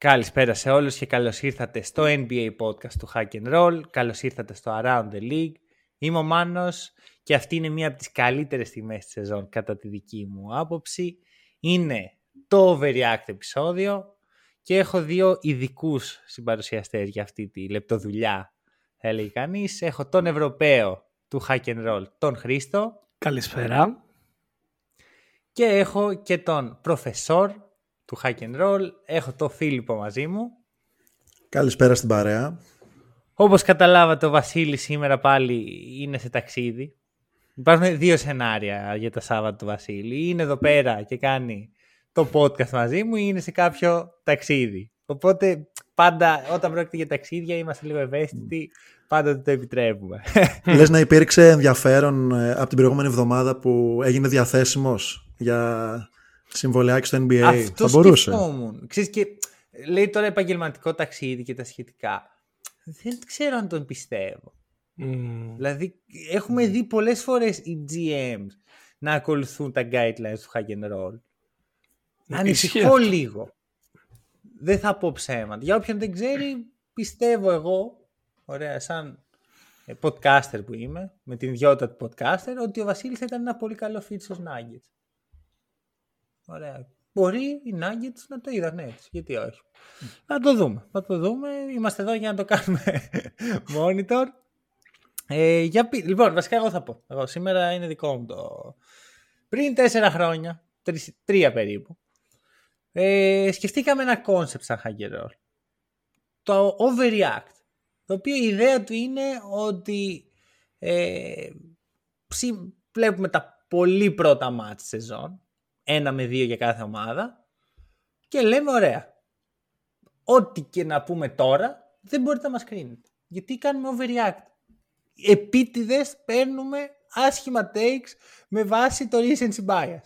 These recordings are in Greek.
Καλησπέρα σε όλους και καλώς ήρθατε στο NBA podcast του Hack and Roll. Καλώς ήρθατε στο Around the League. Είμαι ο Μάνος και αυτή είναι μία από τις καλύτερες στιγμές της σεζόν κατά τη δική μου άποψη. Είναι το Overreact επεισόδιο και έχω δύο ειδικούς συμπαρουσιαστές για αυτή τη λεπτοδουλειά, θα έλεγε κανείς. Έχω τον Ευρωπαίο του Hack and Roll, τον Χρήστο. Καλησπέρα. Και έχω και τον Προφεσόρ του Hack and Roll. Έχω τον Φίλιππο μαζί μου. Καλησπέρα στην παρέα. Όπως καταλάβατε, ο Βασίλης σήμερα πάλι είναι σε ταξίδι. Υπάρχουν δύο σενάρια για το Σάββατο του Βασίλη. Είναι εδώ πέρα και κάνει το podcast μαζί μου ή είναι σε κάποιο ταξίδι. Οπότε πάντα όταν πρόκειται για ταξίδια είμαστε λίγο ευαίσθητοι. Πάντα το επιτρέπουμε. Λες να υπήρξε ενδιαφέρον ε, από την προηγούμενη εβδομάδα που έγινε διαθέσιμος για συμβολιάκι στο NBA. Αυτός Θα μπορούσε. σκεφτόμουν. Ξέρεις και λέει τώρα επαγγελματικό ταξίδι και τα σχετικά. Δεν ξέρω αν τον πιστεύω. Μμμ. Δηλαδή, έχουμε δει πολλές φορές οι GMs να ακολουθούν τα guidelines του hack and roll. Ανησυχώ αυτό. λίγο. Δεν θα πω ψέματα. Για όποιον δεν ξέρει, πιστεύω εγώ, ωραία, σαν ε, podcaster που είμαι, με την ιδιότητα του podcaster, ότι ο Βασίλης θα ήταν ένα πολύ καλό fit στους Nuggets. Ωραία. Μπορεί οι Nuggets να το είδαν έτσι. Γιατί όχι. Να το δούμε. Να το δούμε. Είμαστε εδώ για να το κάνουμε monitor. Ε, για πει- Λοιπόν, βασικά εγώ θα πω. Εγώ, σήμερα είναι δικό μου το... Πριν τέσσερα χρόνια, τρεις- τρία περίπου, ε, σκεφτήκαμε ένα concept σαν hacker roll. Το overreact. Το οποίο η ιδέα του είναι ότι ε, ψι- βλέπουμε τα πολύ πρώτα μάτς σεζόν, ένα με δύο για κάθε ομάδα, και λέμε ωραία. Ό,τι και να πούμε τώρα, δεν μπορείτε να μας κρίνετε. Γιατί κάνουμε overreact. Επίτηδες παίρνουμε άσχημα takes με βάση το recency bias.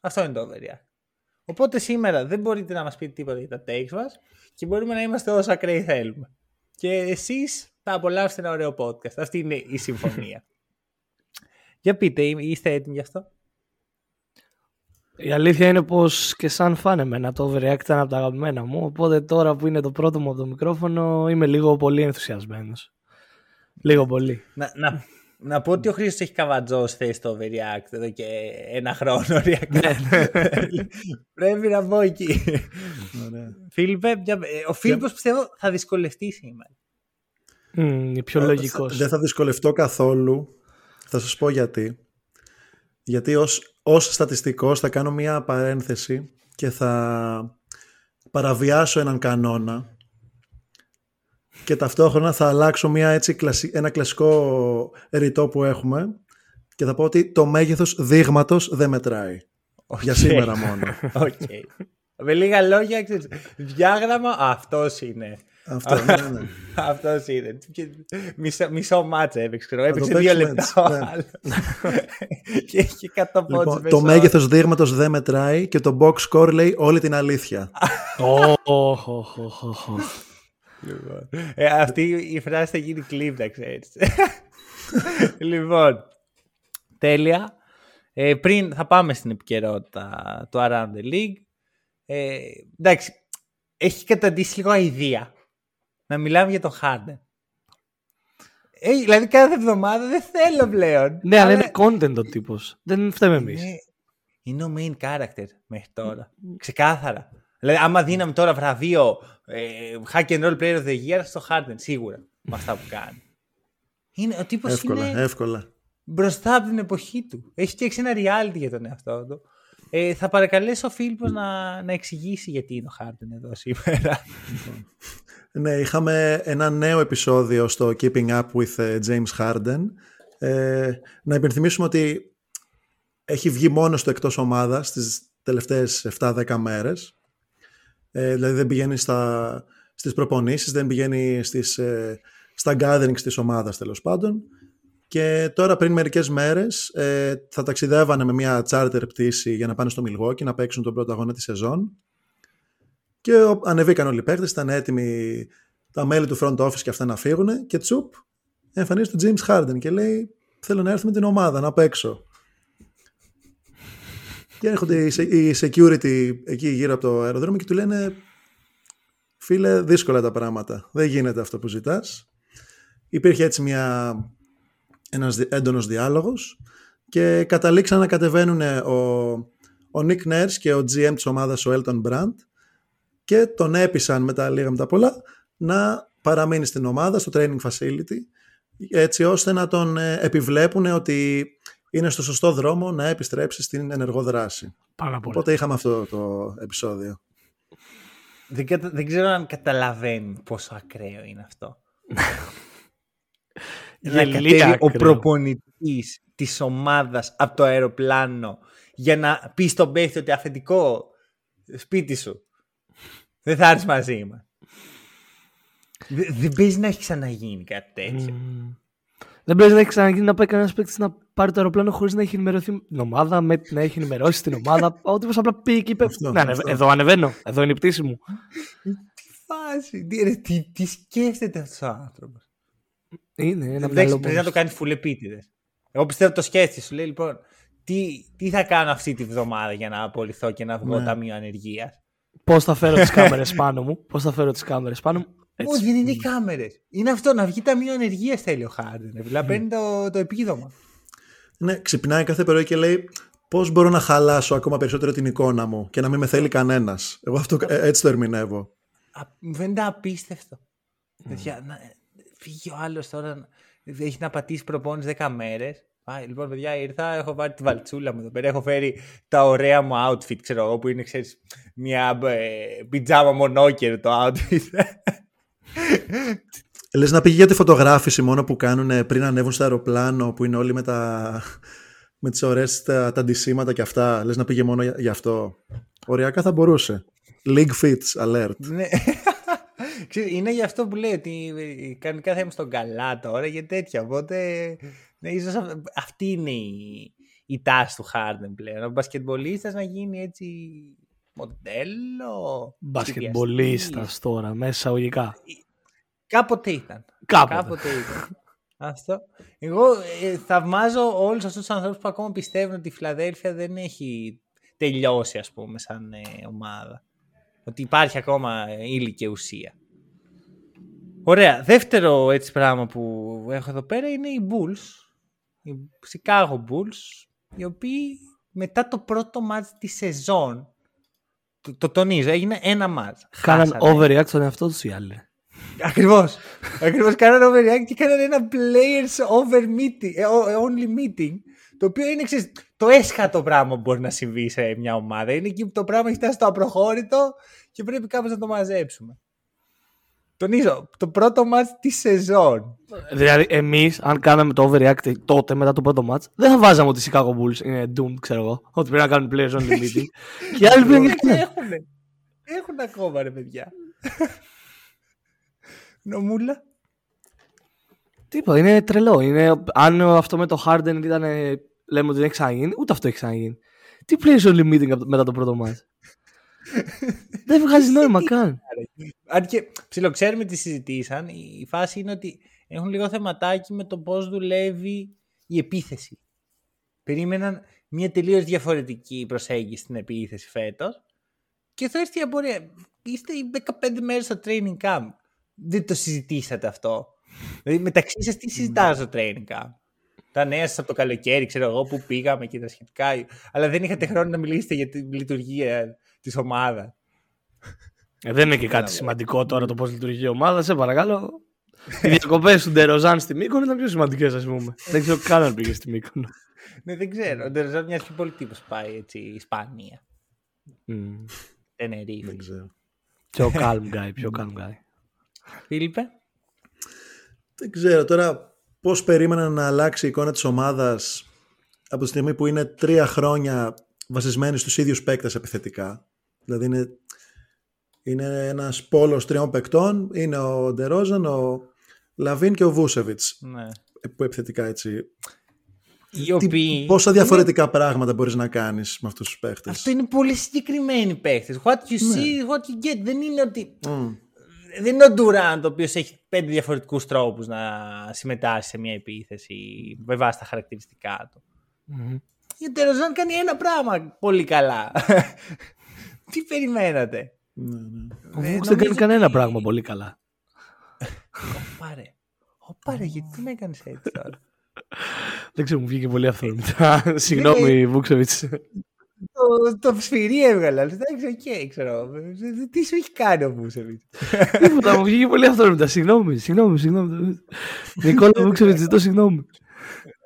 Αυτό είναι το overreact. Οπότε σήμερα δεν μπορείτε να μας πείτε τίποτα για τα takes μας και μπορούμε να είμαστε όσο ακραίοι θέλουμε. Και εσείς θα απολαύσετε ένα ωραίο podcast. Αυτή είναι η συμφωνία. για πείτε, είστε έτοιμοι γι' αυτό; Η αλήθεια είναι πως και σαν φαν εμένα το overreact ήταν από τα αγαπημένα μου, οπότε τώρα που είναι το πρώτο μου από το μικρόφωνο είμαι λίγο πολύ ενθουσιασμένος. Λίγο πολύ. Να, να, να πω ότι ο Χρήστος έχει καβατζώσει θέση στο Overreact εδώ και ένα χρόνο. οριακά. Πρέπει να πω εκεί. Ωραία. Φίλιππε, μια- ε, ο Φίλιππος πιστεύω θα δυσκολευτεί σήμερα. Μμμ, είναι πιο Ε, λογικός. Δεν θα δυσκολευτώ καθόλου. Θα σας πω γιατί. Γιατί ως, ως στατιστικός θα κάνω μια παρένθεση και θα παραβιάσω έναν κανόνα και ταυτόχρονα θα αλλάξω μια έτσι, κλασι- ένα κλασικό ρητό που έχουμε και θα πω ότι το μέγεθος δείγματος δεν μετράει. Για σήμερα μόνο. Οκ. Με λίγα λόγια, ξέρεις, διάγραμμα, αυτός είναι. Αυτό, ναι, ναι. αυτός είναι. Και Μισό, μισό ματς έπαιξε, ξέρω. το Έπαιξε δύο παίξουμε λεπτά. έτσι, ο ναι. άλλος. και έχει 100 πόντους Λοιπόν, μέσα. το μέγεθος δείγματος δεν μετράει και το box score λέει όλη την αλήθεια. Ω, οχ, οχ, οχ, οχ, οχ. Λοιπόν. Ε, αυτή η φράση θα γίνει κλιπ, να ξέρεις. λοιπόν, τέλεια. Ε, πριν θα πάμε στην επικαιρότητα του Around the League. Ε, εντάξει, έχει καταντήσει λίγο αηδία να μιλάμε για τον Harden. Ε, δηλαδή κάθε εβδομάδα δεν θέλω πλέον. Ναι, αλλά είναι content ο τύπος. Δεν φταίμε εμείς. είναι, είναι ο main character μέχρι τώρα. Ξεκάθαρα. Δηλαδή, άμα δίναμε τώρα βραβείο ε, Hack and Roll Player of the Year στο Harden, σίγουρα με αυτά που κάνει. Είναι, ο τύπος εύκολα, είναι εύκολα. μπροστά από την εποχή του. Έχει φτιάξει ένα reality για τον εαυτό του. Ε, θα παρακαλέσω ο Φίλιππος να, να εξηγήσει γιατί είναι ο Harden εδώ σήμερα. Ναι, είχαμε ένα νέο επεισόδιο στο Keeping Up with ε, James Harden. Ε, να υπενθυμίσουμε ότι έχει βγει μόνος στο εκτός ομάδας τις τελευταίες 7-10 μέρες. Ε, δηλαδή δεν πηγαίνει στα, στις προπονήσεις, δεν πηγαίνει στις, ε, στα gatherings της ομάδας τέλος πάντων. Και τώρα πριν μερικές μέρες ε, θα ταξιδεύανε με μια charter πτήση για να πάνε στο Milwaukee να παίξουν τον πρώτο αγώνα της σεζόν. Και ανεβήκαν όλοι οι παίκτες, ήταν έτοιμοι τα μέλη του front office και αυτά να φύγουν και τσουπ εμφανίζεται ο James Harden και λέει θέλω να έρθω με την ομάδα να παίξω. Και έρχονται οι security εκεί γύρω από το αεροδρόμιο και του λένε φίλε δύσκολα τα πράγματα, δεν γίνεται αυτό που ζητάς. Υπήρχε έτσι μια, ένας έντονος διάλογος και καταλήξαν να κατεβαίνουν ο, ο Nick Nurse και ο GM της ομάδας ο Elton Brand και τον έπεισαν μετά λίγα μετά πολλά να παραμείνει στην ομάδα, στο training facility έτσι ώστε να τον ε, επιβλέπουν ότι είναι στο σωστό δρόμο να επιστρέψει στην ενεργό δράση. Πάρα πολύ. Οπότε είχαμε αυτό το επεισόδιο. Δεν, δεν ξέρω αν καταλαβαίνει πόσο ακραίο είναι αυτό. να κατέβει ο προπονητής της ομάδας από το αεροπλάνο για να πεις στον παίχτη ότι αφεντικό σπίτι σου δεν θα έρθεις μαζί μας. Δεν παίζει να έχει ξαναγίνει κάτι τέτοιο. Mm. Δεν παίζει να έχει ξαναγίνει να πάει κανένας παίκτης να πάρει το αεροπλάνο χωρίς να έχει ενημερωθεί την ομάδα, με, να έχει ενημερώσει την ομάδα. Ο τύπος απλά πήγε και είπε: ναι, Εδώ ανεβαίνω, εδώ είναι η πτήση μου. τι φάση, τι, τι, τι σκέφτεται αυτός ο άνθρωπος. Είναι ένα μυαλό Πρέπει να το κάνεις φουλεπίτηδε. Εγώ πιστεύω το σκέφτεσαι. Σου λέει λοιπόν, τι, τι θα κάνω αυτή τη βδομάδα για να απολυθώ και να βγω ναι. ταμείο ανεργίας; Πώς θα φέρω τις κάμερες πάνω μου; Πώς θα φέρω τις κάμερες πάνω μου; Όχι, δεν είναι οι κάμερες. Είναι αυτό να βγει ταμείο ανεργίας θέλει ο Χάρντεν. Δηλαδή παίρνει το, το επίδομα. Ναι, ξυπνάει κάθε πρωί και λέει πώς μπορώ να χαλάσω ακόμα περισσότερο την εικόνα μου και να μην με θέλει κανένας. Εγώ αυτό, ε, έτσι το ερμηνεύω. Μου φαίνεται απίστευτο. Mm. Να, φύγει ο άλλος τώρα. Έχει να πατήσει προπόνηση 10 μέρες. Λοιπόν, παιδιά, ήρθα, έχω βάλει τη βαλτσούλα μου εδώ πέρα. Έχω φέρει τα ωραία μου outfit, ξέρω εγώ, που είναι, ξέρεις, μια ε, πιτζάμα μονόκερ το outfit. Λες να πήγε για τη φωτογράφηση μόνο που κάνουν πριν ανέβουν στο αεροπλάνο που είναι όλοι με, τα, με τις ωραίες τα, τα αντισήματα και αυτά. Λες να πήγε μόνο για, για αυτό. Οριακά θα μπορούσε. League fits alert. Ναι. είναι γι' αυτό που λέει ότι κανονικά θα είμαι στον καλά τώρα και τέτοια. Οπότε ναι, ίσως αυτή είναι η, η τάση του Χάρντεν πλέον. Ο μπασκετμπολίστας να γίνει έτσι μοντέλο. Μπασκετμπολίστας τώρα, μέσα εισαγωγικά. Κάποτε ήταν. Κάποτε, Κάποτε ήταν. Αυτό. Εγώ ε, θαυμάζω όλους αυτούς τους ανθρώπους που ακόμα πιστεύουν ότι η Φιλαδέλφια δεν έχει τελειώσει ας πούμε σαν ε, ομάδα. Ότι υπάρχει ακόμα ύλη και ουσία. Ωραία. Δεύτερο έτσι πράγμα που έχω εδώ πέρα είναι οι Bulls. Οι Chicago Bulls. Οι οποίοι μετά το πρώτο μάτς της σεζόν το, το τονίζω, έγινε ένα μάτς. Κάναν overreact στον εαυτό τους οι άλλοι. Ακριβώς. Ακριβώς κάνανε overreact και κάνανε ένα players over meeting, ε, only meeting. Το οποίο είναι ξέρεις, το έσχατο πράγμα που μπορεί να συμβεί σε μια ομάδα. Είναι εκεί που το πράγμα έχει φτάσει στο απροχώρητο και πρέπει κάπως να το μαζέψουμε. Τονίζω, το πρώτο match της σεζόν. Δηλαδή, εμείς, αν κάναμε το overreact τότε μετά το πρώτο match, δεν θα βάζαμε ότι οι Chicago Bulls είναι doomed, ξέρω εγώ. Ότι πρέπει να κάνουν players only meeting. και οι άλλοι πρέπει να Έχουν. Έχουν ακόμα, ρε παιδιά. Νομούλα. Τίποτα, είναι τρελό. Είναι, αν αυτό με το Harden ήταν, λέμε ότι δεν έχει ξαναγίνει, ούτε αυτό έχει ξαναγίνει. Τι players only meeting μετά το πρώτο match. Δεν βγάζει νόημα καν. Αν και ψιλοξέρουμε τι συζητήσαν, η φάση είναι ότι έχουν λίγο θεματάκι με το πώς δουλεύει η επίθεση. Περίμεναν μια τελείως διαφορετική προσέγγιση στην επίθεση φέτος. Και θα έρθει η απορία. Είστε 15 μέρες στο training camp δεν το συζητήσατε αυτό. Δηλαδή μεταξύ σας τι συζητάτε στο training camp; Τα νέα σας από το καλοκαίρι, ξέρω εγώ, που πήγαμε και τα σχετικά. Αλλά δεν είχατε χρόνο να μιλήσετε για τη λειτουργία της ομάδας. Ε, δεν είναι και κάτι σημαντικό τώρα το πώς λειτουργεί η ομάδα, σε παρακαλώ. Οι διακοπές του Ντεροζάν στη Μήκονο ήταν πιο σημαντικές, ας πούμε. δεν ξέρω καν αν πήγε στη Μήκονο. ναι, δεν ξέρω. Ο Ντεροζάν μοιάζει πιο πολύ τύπος πάει έτσι, Ισπανία. Mm. Δεν ξέρω. Πιο calm guy, πιο calm guy. Φίλιππε; Δεν ξέρω τώρα πώς περίμενα να αλλάξει η εικόνα της ομάδας από τη στιγμή που είναι τρία χρόνια βασισμένη στους ίδιους παίκτες επιθετικά. Δηλαδή είναι, Είναι ένας πόλος τριών παικτών. Είναι ο Ντερόζαν, ο Λαβίν και ο Βούσεβιτς. Ναι. Που επιθετικά έτσι. Οι Τι- οποίοι... πόσα διαφορετικά πράγματα μπορείς να κάνεις με αυτούς τους παίχτες. Αυτό είναι πολύ συγκεκριμένοι παίχτε. What you Ναι. see, what you get. Δεν είναι ότι. Μμ. Δεν είναι ο Ντουράντ ο οποίος έχει πέντε διαφορετικούς τρόπους να συμμετάσχει σε μια επίθεση με βάση τα χαρακτηριστικά του. Μμμ. Ο Τεροζάν κάνει ένα πράγμα πολύ καλά. Τι περιμένατε; Ναι, ναι. Ο Ε, Βούσε- δεν κάνει νομίζω κανένα ότι- πράγμα πολύ καλά. Πάρε. Ω, πάρε, γιατί τι με έκανες έτσι τώρα; Δεν ξέρω, μου βγήκε πολύ αυθόρμητα. Συγγνώμη, Βούσεβιτς. Το, το σφυρί έβγαλα. αλλά Εντάξει, οκ, ξέρω. Τι σου έχει κάνει ο Βούσεβιτς. Τίποτα, μου βγήκε πολύ αυθόρμητα. Συγγνώμη, συγγνώμη, συγγνώμη. Νικόλα Βούσεβιτς, ζητώ συγγνώμη.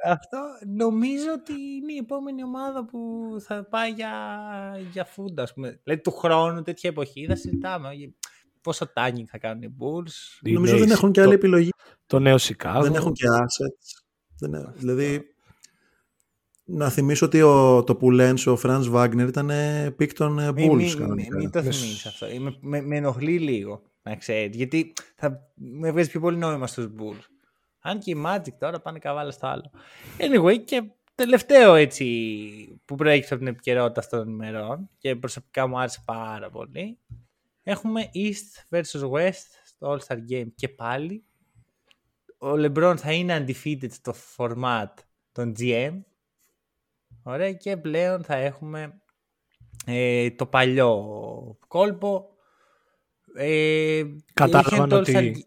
Αυτό νομίζω ότι είναι η επόμενη ομάδα που θα πάει για, για φούντο, ας πούμε. Δηλαδή του χρόνου, τέτοια εποχή, θα συζητάμε. Πόσο tanking θα κάνουν οι Bulls. Οι Νομίζω νέοι- δεν έχουν και άλλη επιλογή. Το νέο Σικάγο. Δεν έχουν και assets. Δεν έ- δηλαδή, να θυμίσω ότι ο, το που λένε ο Φρανς Βάγνερ ήταν pick των ε, Μη, Bulls μη, μη, κανονικά. μη το θυμίσεις αυτό. Με, με, με ενοχλεί λίγο, να ξέρεις. Γιατί θα με βγάζει πιο πολύ νόημα στους Bulls. Αν και οι Magic τώρα πάνε καβάλα στο άλλο. Anyway, και τελευταίο έτσι που προέρχεται από την επικαιρότητα αυτών των ημερών και προσωπικά μου άρεσε πάρα πολύ. Έχουμε East vs West στο All-Star Game και πάλι. Ο LeBron θα είναι undefeated στο format των GM. Ωραία και πλέον θα έχουμε ε, το παλιό κόλπο. Ε, Κατάλαβαν είχε το ότι All-Star-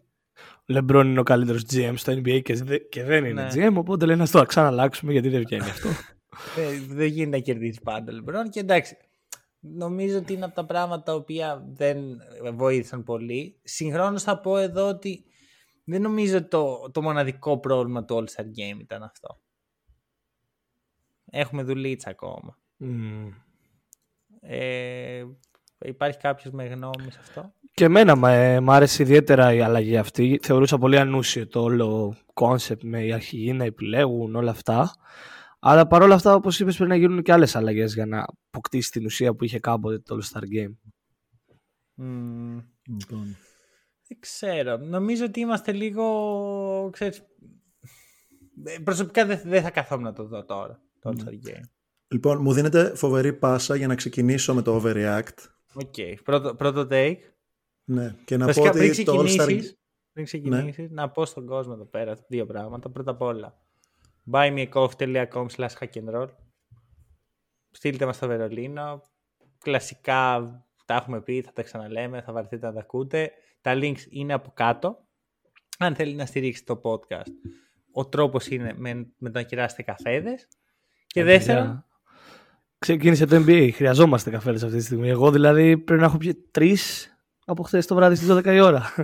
ο Λεμπρόν είναι ο καλύτερος GM στο NBA και, δε- και δεν είναι Ναι. GM, οπότε λένε να το ξαναλλάξουμε γιατί δεν βγαίνει αυτό. Ε, δεν γίνεται να κερδίσει πάντα ο LeBron και εντάξει. Νομίζω ότι είναι από τα πράγματα τα οποία δεν βοήθησαν πολύ. Συγχρόνως θα πω εδώ ότι δεν νομίζω ότι το, το μοναδικό πρόβλημα του All-Star Game ήταν αυτό. Έχουμε δουλίτσα ακόμα. Μμμ. Ε, υπάρχει κάποιος με γνώμη σε αυτό; Και εμένα μ' μ' άρεσε ιδιαίτερα η αλλαγή αυτή. Θεωρούσα πολύ ανούσιο το όλο κόνσεπτ με οι αρχηγοί να επιλέγουν όλα αυτά. Αλλά παρόλα αυτά, όπως είπες, πρέπει να γίνουν και άλλες αλλαγές για να αποκτήσει την ουσία που είχε κάποτε το All Star Game. Μμμ. Λοιπόν. Δεν ξέρω. Νομίζω ότι είμαστε λίγο. Ξέρεις, ε, προσωπικά δεν, δεν θα καθόμουν να το δω τώρα. Το All Star Game. Λοιπόν, μου δίνετε φοβερή πάσα για να ξεκινήσω με το Overreact. Οκ. Πρώτο, πρώτο take. Ναι, και να Βασικά, πω πριν ότι το All-Star... ξεκινήσεις, πριν ξεκινήσεις, να πω στον κόσμο εδώ πέρα δύο πράγματα. Πρώτα απ' όλα, buymeacoffee.com slash hackandroll. Στείλτε μας στο Βερολίνο. Κλασικά τα έχουμε πει, θα τα ξαναλέμε, θα βαρεθείτε να τα ακούτε. Τα links είναι από κάτω. Αν θέλει να στηρίξει το podcast, ο τρόπος είναι με, με το να κεράσετε καφέδες. Και δεύτερον, Ξεκίνησε το NBA. Χρειαζόμαστε καφέδες αυτή τη στιγμή. Εγώ δηλαδή πρέπει να έχω πιει τρεις από χθες το βράδυ στις 12 η ώρα.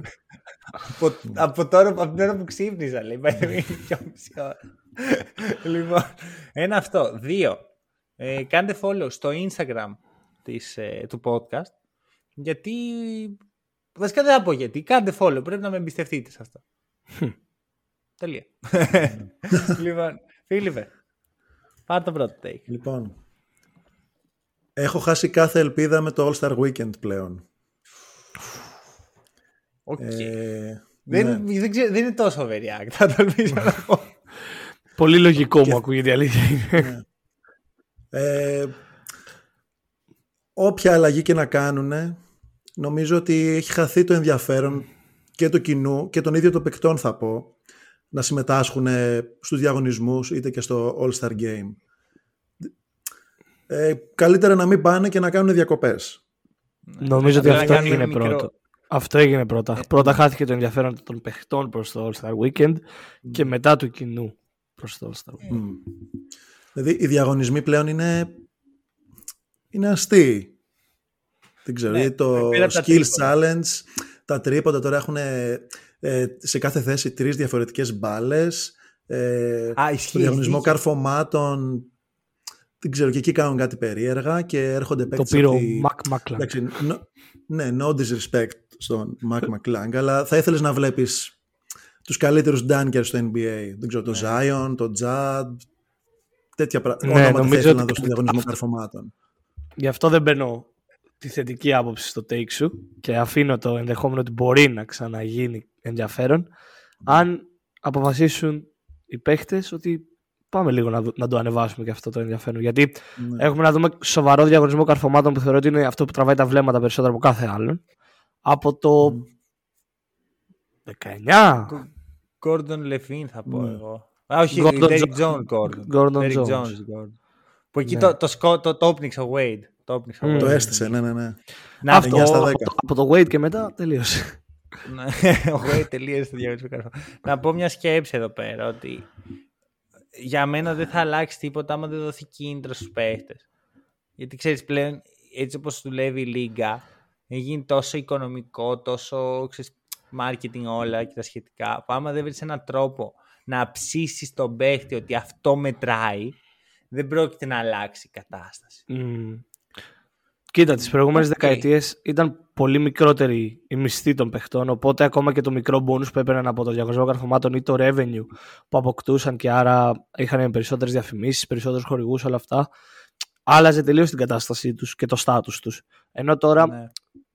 Από, από τώρα, από την ώρα που ξύπνησα, λέει. Πάει είναι δυόμιση ώρα. λοιπόν, ένα αυτό. Δύο. Ε, κάντε follow στο Instagram της, ε, του podcast. Γιατί. Βασικά δεν θα πω γιατί. Κάντε follow. Πρέπει να με εμπιστευτείτε σε αυτό. Τελεία. λοιπόν, Φίλιππε. Πάρ' το πρώτο take. Λοιπόν, έχω χάσει κάθε ελπίδα με το All-Star Weekend πλέον. Οκ. Ε, δεν, ναι. δεν, ξέρω, δεν είναι τόσο overreact, θα το ελπίζω να πω. Πολύ λογικό μου ακούγεται η αλήθεια είναι. Ε, όποια αλλαγή και να κάνουν, νομίζω ότι έχει χαθεί το ενδιαφέρον και του κοινού και των ίδιων των παικτών θα πω να συμμετάσχουν στους διαγωνισμούς είτε και στο All-Star Game. Ε, καλύτερα να μην πάνε και να κάνουν διακοπές. Νομίζω ότι Απλά αυτό να κάνουμε έγινε μικρό- πρώτο. Αυτό έγινε πρώτα. πρώτα χάθηκε το ενδιαφέρον των παιχτών προς το All Star Weekend και μετά του κοινού προς το All Star Weekend. Μμ. Δηλαδή οι διαγωνισμοί πλέον είναι, είναι αστείοι. Δεν ξέρω, Ναι, δηλαδή το πέρα από τα Skills τρίποτα. Challenge, τα τρίποντα τώρα έχουν ε, σε κάθε θέση τρεις διαφορετικές μπάλες. Ε, Α, ισχύει, στο διαγωνισμό ισχύει. καρφωμάτων δεν ξέρω, και εκεί κάνουν κάτι περίεργα και έρχονται Το παίκτες πήρε ο από τη- Mac Macklin. Εντάξει, no, ναι, no disrespect στον Mac McClung, αλλά θα ήθελες να βλέπεις τους καλύτερους dunkers στο NBA. Δεν ξέρω, το Zion, το Jad, τέτοια πράγματα. Ναι, ονόματα θα νομίζω ήθελα ότι να δω στο κάτι- διαγωνισμό αυτό- καρφωμάτων. Γι' αυτό δεν μπαίνω τη θετική άποψη στο take σου και αφήνω το ενδεχόμενο ότι μπορεί να ξαναγίνει ενδιαφέρον αν αποφασίσουν οι παίχτες ότι πάμε λίγο να, να το ανεβάσουμε και αυτό το ενδιαφέρον. Γιατί Ναι. έχουμε να δούμε σοβαρό διαγωνισμό καρφωμάτων που θεωρώ ότι είναι αυτό που τραβάει τα βλέμματα περισσότερο από κάθε άλλον. Από το 19. Gordon Levine θα πω Ναι. εγώ. Α, όχι, Gordon Derrick Jones. Jones Gordon. Gordon Derrick Jones. Jones Gordon. Που εκεί Ναι. το, το, σκο, το, το όπνιξε ο Wade. Το όπνιξε ο Mm. Wade. Το έστησε, ναι, ναι, ναι. Να, Αυτό, 9 στα από, 10. το, από το Wade και μετά τελείωσε. Ναι, ο Wade τελείωσε το διαγωνισμό καρφωμάτων. Να πω μια σκέψη εδώ πέρα ότι για μένα δεν θα αλλάξει τίποτα άμα δεν δοθεί κίνητρο στους παίχτες. Γιατί ξέρεις πλέον έτσι όπως δουλεύει η λίγκα έχει γίνει τόσο οικονομικό, τόσο ξέρεις, marketing όλα και τα σχετικά. που Άμα δεν βρεις έναν τρόπο να ψήσεις τον παίχτη ότι αυτό μετράει, δεν πρόκειται να αλλάξει η κατάσταση. Μμμ. Κοίτα, τις προηγούμενες Οκ. δεκαετίες ήταν πολύ μικρότερη οι μισθοί των παιχτών, οπότε ακόμα και το μικρό bonus που έπαιρναν από το διαγωνισμό καρφωμάτων ή το revenue που αποκτούσαν και άρα είχαν περισσότερες διαφημίσεις, περισσότερους χορηγούς, όλα αυτά, άλλαζε τελείως την κατάστασή τους και το στάτους τους. Ενώ τώρα, Ναι.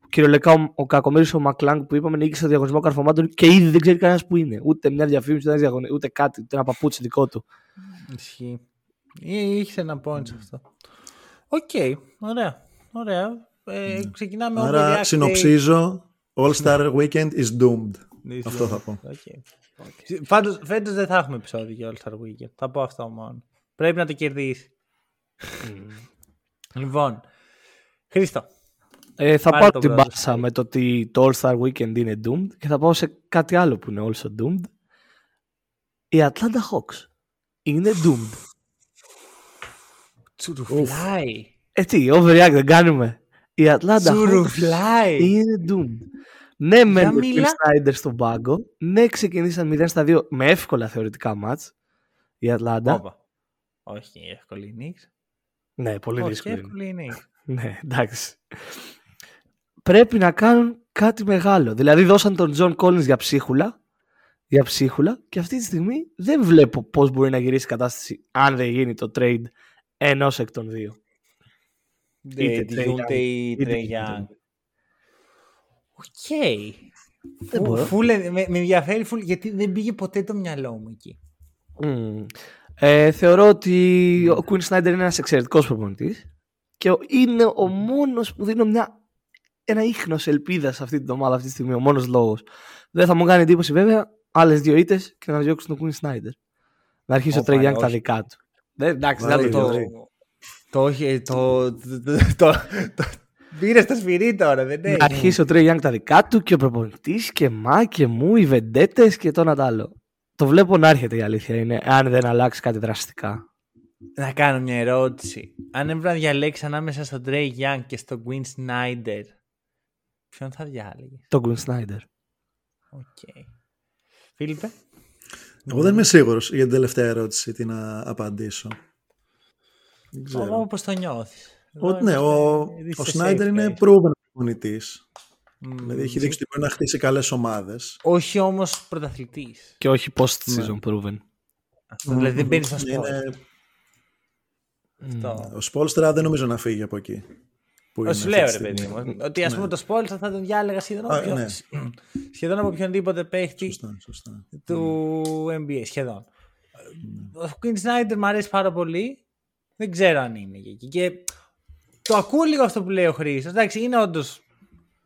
κυριολεκτικά, ο, ο κακομύρης ο Μακλάνγκ που είπαμε νίκησε το διαγωνισμό καρφωμάτων και ήδη δεν ξέρει κανένας που είναι. Ούτε μια διαφήμιση, ούτε, ένα διαγωνι- ούτε κάτι, ούτε ένα παπούτσι δικό του. Ισχύει. Ή- Είχε ένα point σε αυτό. Οκ, ωραία. Ωραία. Ε, ξεκινάμε Ναι. Άρα overreact συνοψίζω, All Star Weekend is doomed. day. Αυτό θα πω. Okay. Πάντως, φέτος δεν θα έχουμε επεισόδιο για All Star Weekend. Θα πω αυτό μόνο. Πρέπει να το κερδίσει. λοιπόν, Χρήστο. Ε, θα Πάρε πάρω το την πρώτο μπάσα side. με το ότι το All Star Weekend είναι doomed και θα πάω σε κάτι άλλο που είναι also doomed. Οι Atlanta Hawks είναι doomed. Τσουρουφλάι. Ε, τι, overreact δεν κάνουμε. Οι Atlanta Hawks Τσουρουφλάι. είναι doomed. Ναι, με μιλά. Bill Snyder στον πάγκο. Ναι, ξεκινήσαν 0 στα 2 με εύκολα θεωρητικά μάτς. Η Atlanta. Όπα. Όχι, εύκολη η νίξ. Ναι, πολύ Όχι, δύσκολο. είναι. εύκολη η νίξ. Ναι, εντάξει. Πρέπει να κάνουν κάτι μεγάλο. Δηλαδή δώσαν τον John Collins για ψίχουλα, για ψίχουλα και αυτή τη στιγμή δεν βλέπω πώς μπορεί να γυρίσει η κατάσταση αν δεν γίνει το trade ενός εκ των δύο. Είτε Είτε Trae Τιούνται Young, ή είτε Trae Young. Young. Οκ. Δεν Φου- μπορώ. φούλε- Με με ενδιαφέρει φουλ, γιατί δεν πήγε ποτέ το μυαλό μου εκεί. Μμμ. Ε, θεωρώ ότι ο Quinn Snyder είναι ένας εξαιρετικός προπονητής και ο- είναι ο μόνος που δίνω μια, ένα ίχνος ελπίδα σε αυτή την ομάδα αυτή τη στιγμή, ο μόνος λόγος. Δεν θα μου κάνει εντύπωση βέβαια άλλες δύο ήττες και να διώξουν τον Quinn Snyder. Να αρχίσει ο Όπα, Trey ρε, Young τα όχι. δικά του. Δεν, εντάξει, Βάρη, δεν το, το, βάρη. το, όχι, το, το, το, το, το, πήρε στο σφυρί τώρα, δεν να έχει. αρχίσει ο Trey Young τα δικά του και ο προπονητής και μα και μου, οι βεντέτες και το ένα τ' άλλο. Το βλέπω να έρχεται η αλήθεια είναι, αν δεν αλλάξει κάτι δραστικά. Να κάνω μια ερώτηση. Αν έπρεπε να διαλέξεις ανάμεσα στον Trey Young και στον Quinn Snyder, ποιον θα διάλεγες; Το Quinn Snyder. Οκ. Φίλιππε; Εγώ δεν είμαι σίγουρος για την τελευταία ερώτηση τι να απαντήσω. Δεν ξέρω. Όπω το νιώθεις. Ότι ναι, ο, ο Σνάιντερ είναι proven προπονητής. Δηλαδή έχει δείξει ότι μπορεί να χτίσει καλές ομάδες. Όχι όμως πρωταθλητής. Και όχι post-season proven. Δηλαδή δεν μπαίνει στο σπορ. Είναι, Αυτό. ο Σπόλστρα δεν νομίζω να φύγει από εκεί. Που είναι Σου αυτή λέω τη ρε παιδί στιγμή. μου. Ότι ας πούμε το Σπόλστα θα τον διάλεγα σχεδόν, Α, από ναι. σχεδόν από οποιονδήποτε παίχτη Σωστά, σωστά. του NBA. Σχεδόν. Ο Quinn Snyder μου αρέσει πάρα πολύ. Δεν ξέρω αν είναι και εκεί. Και το ακούω λίγο αυτό που λέει ο Χρήστος. Εντάξει, είναι όντως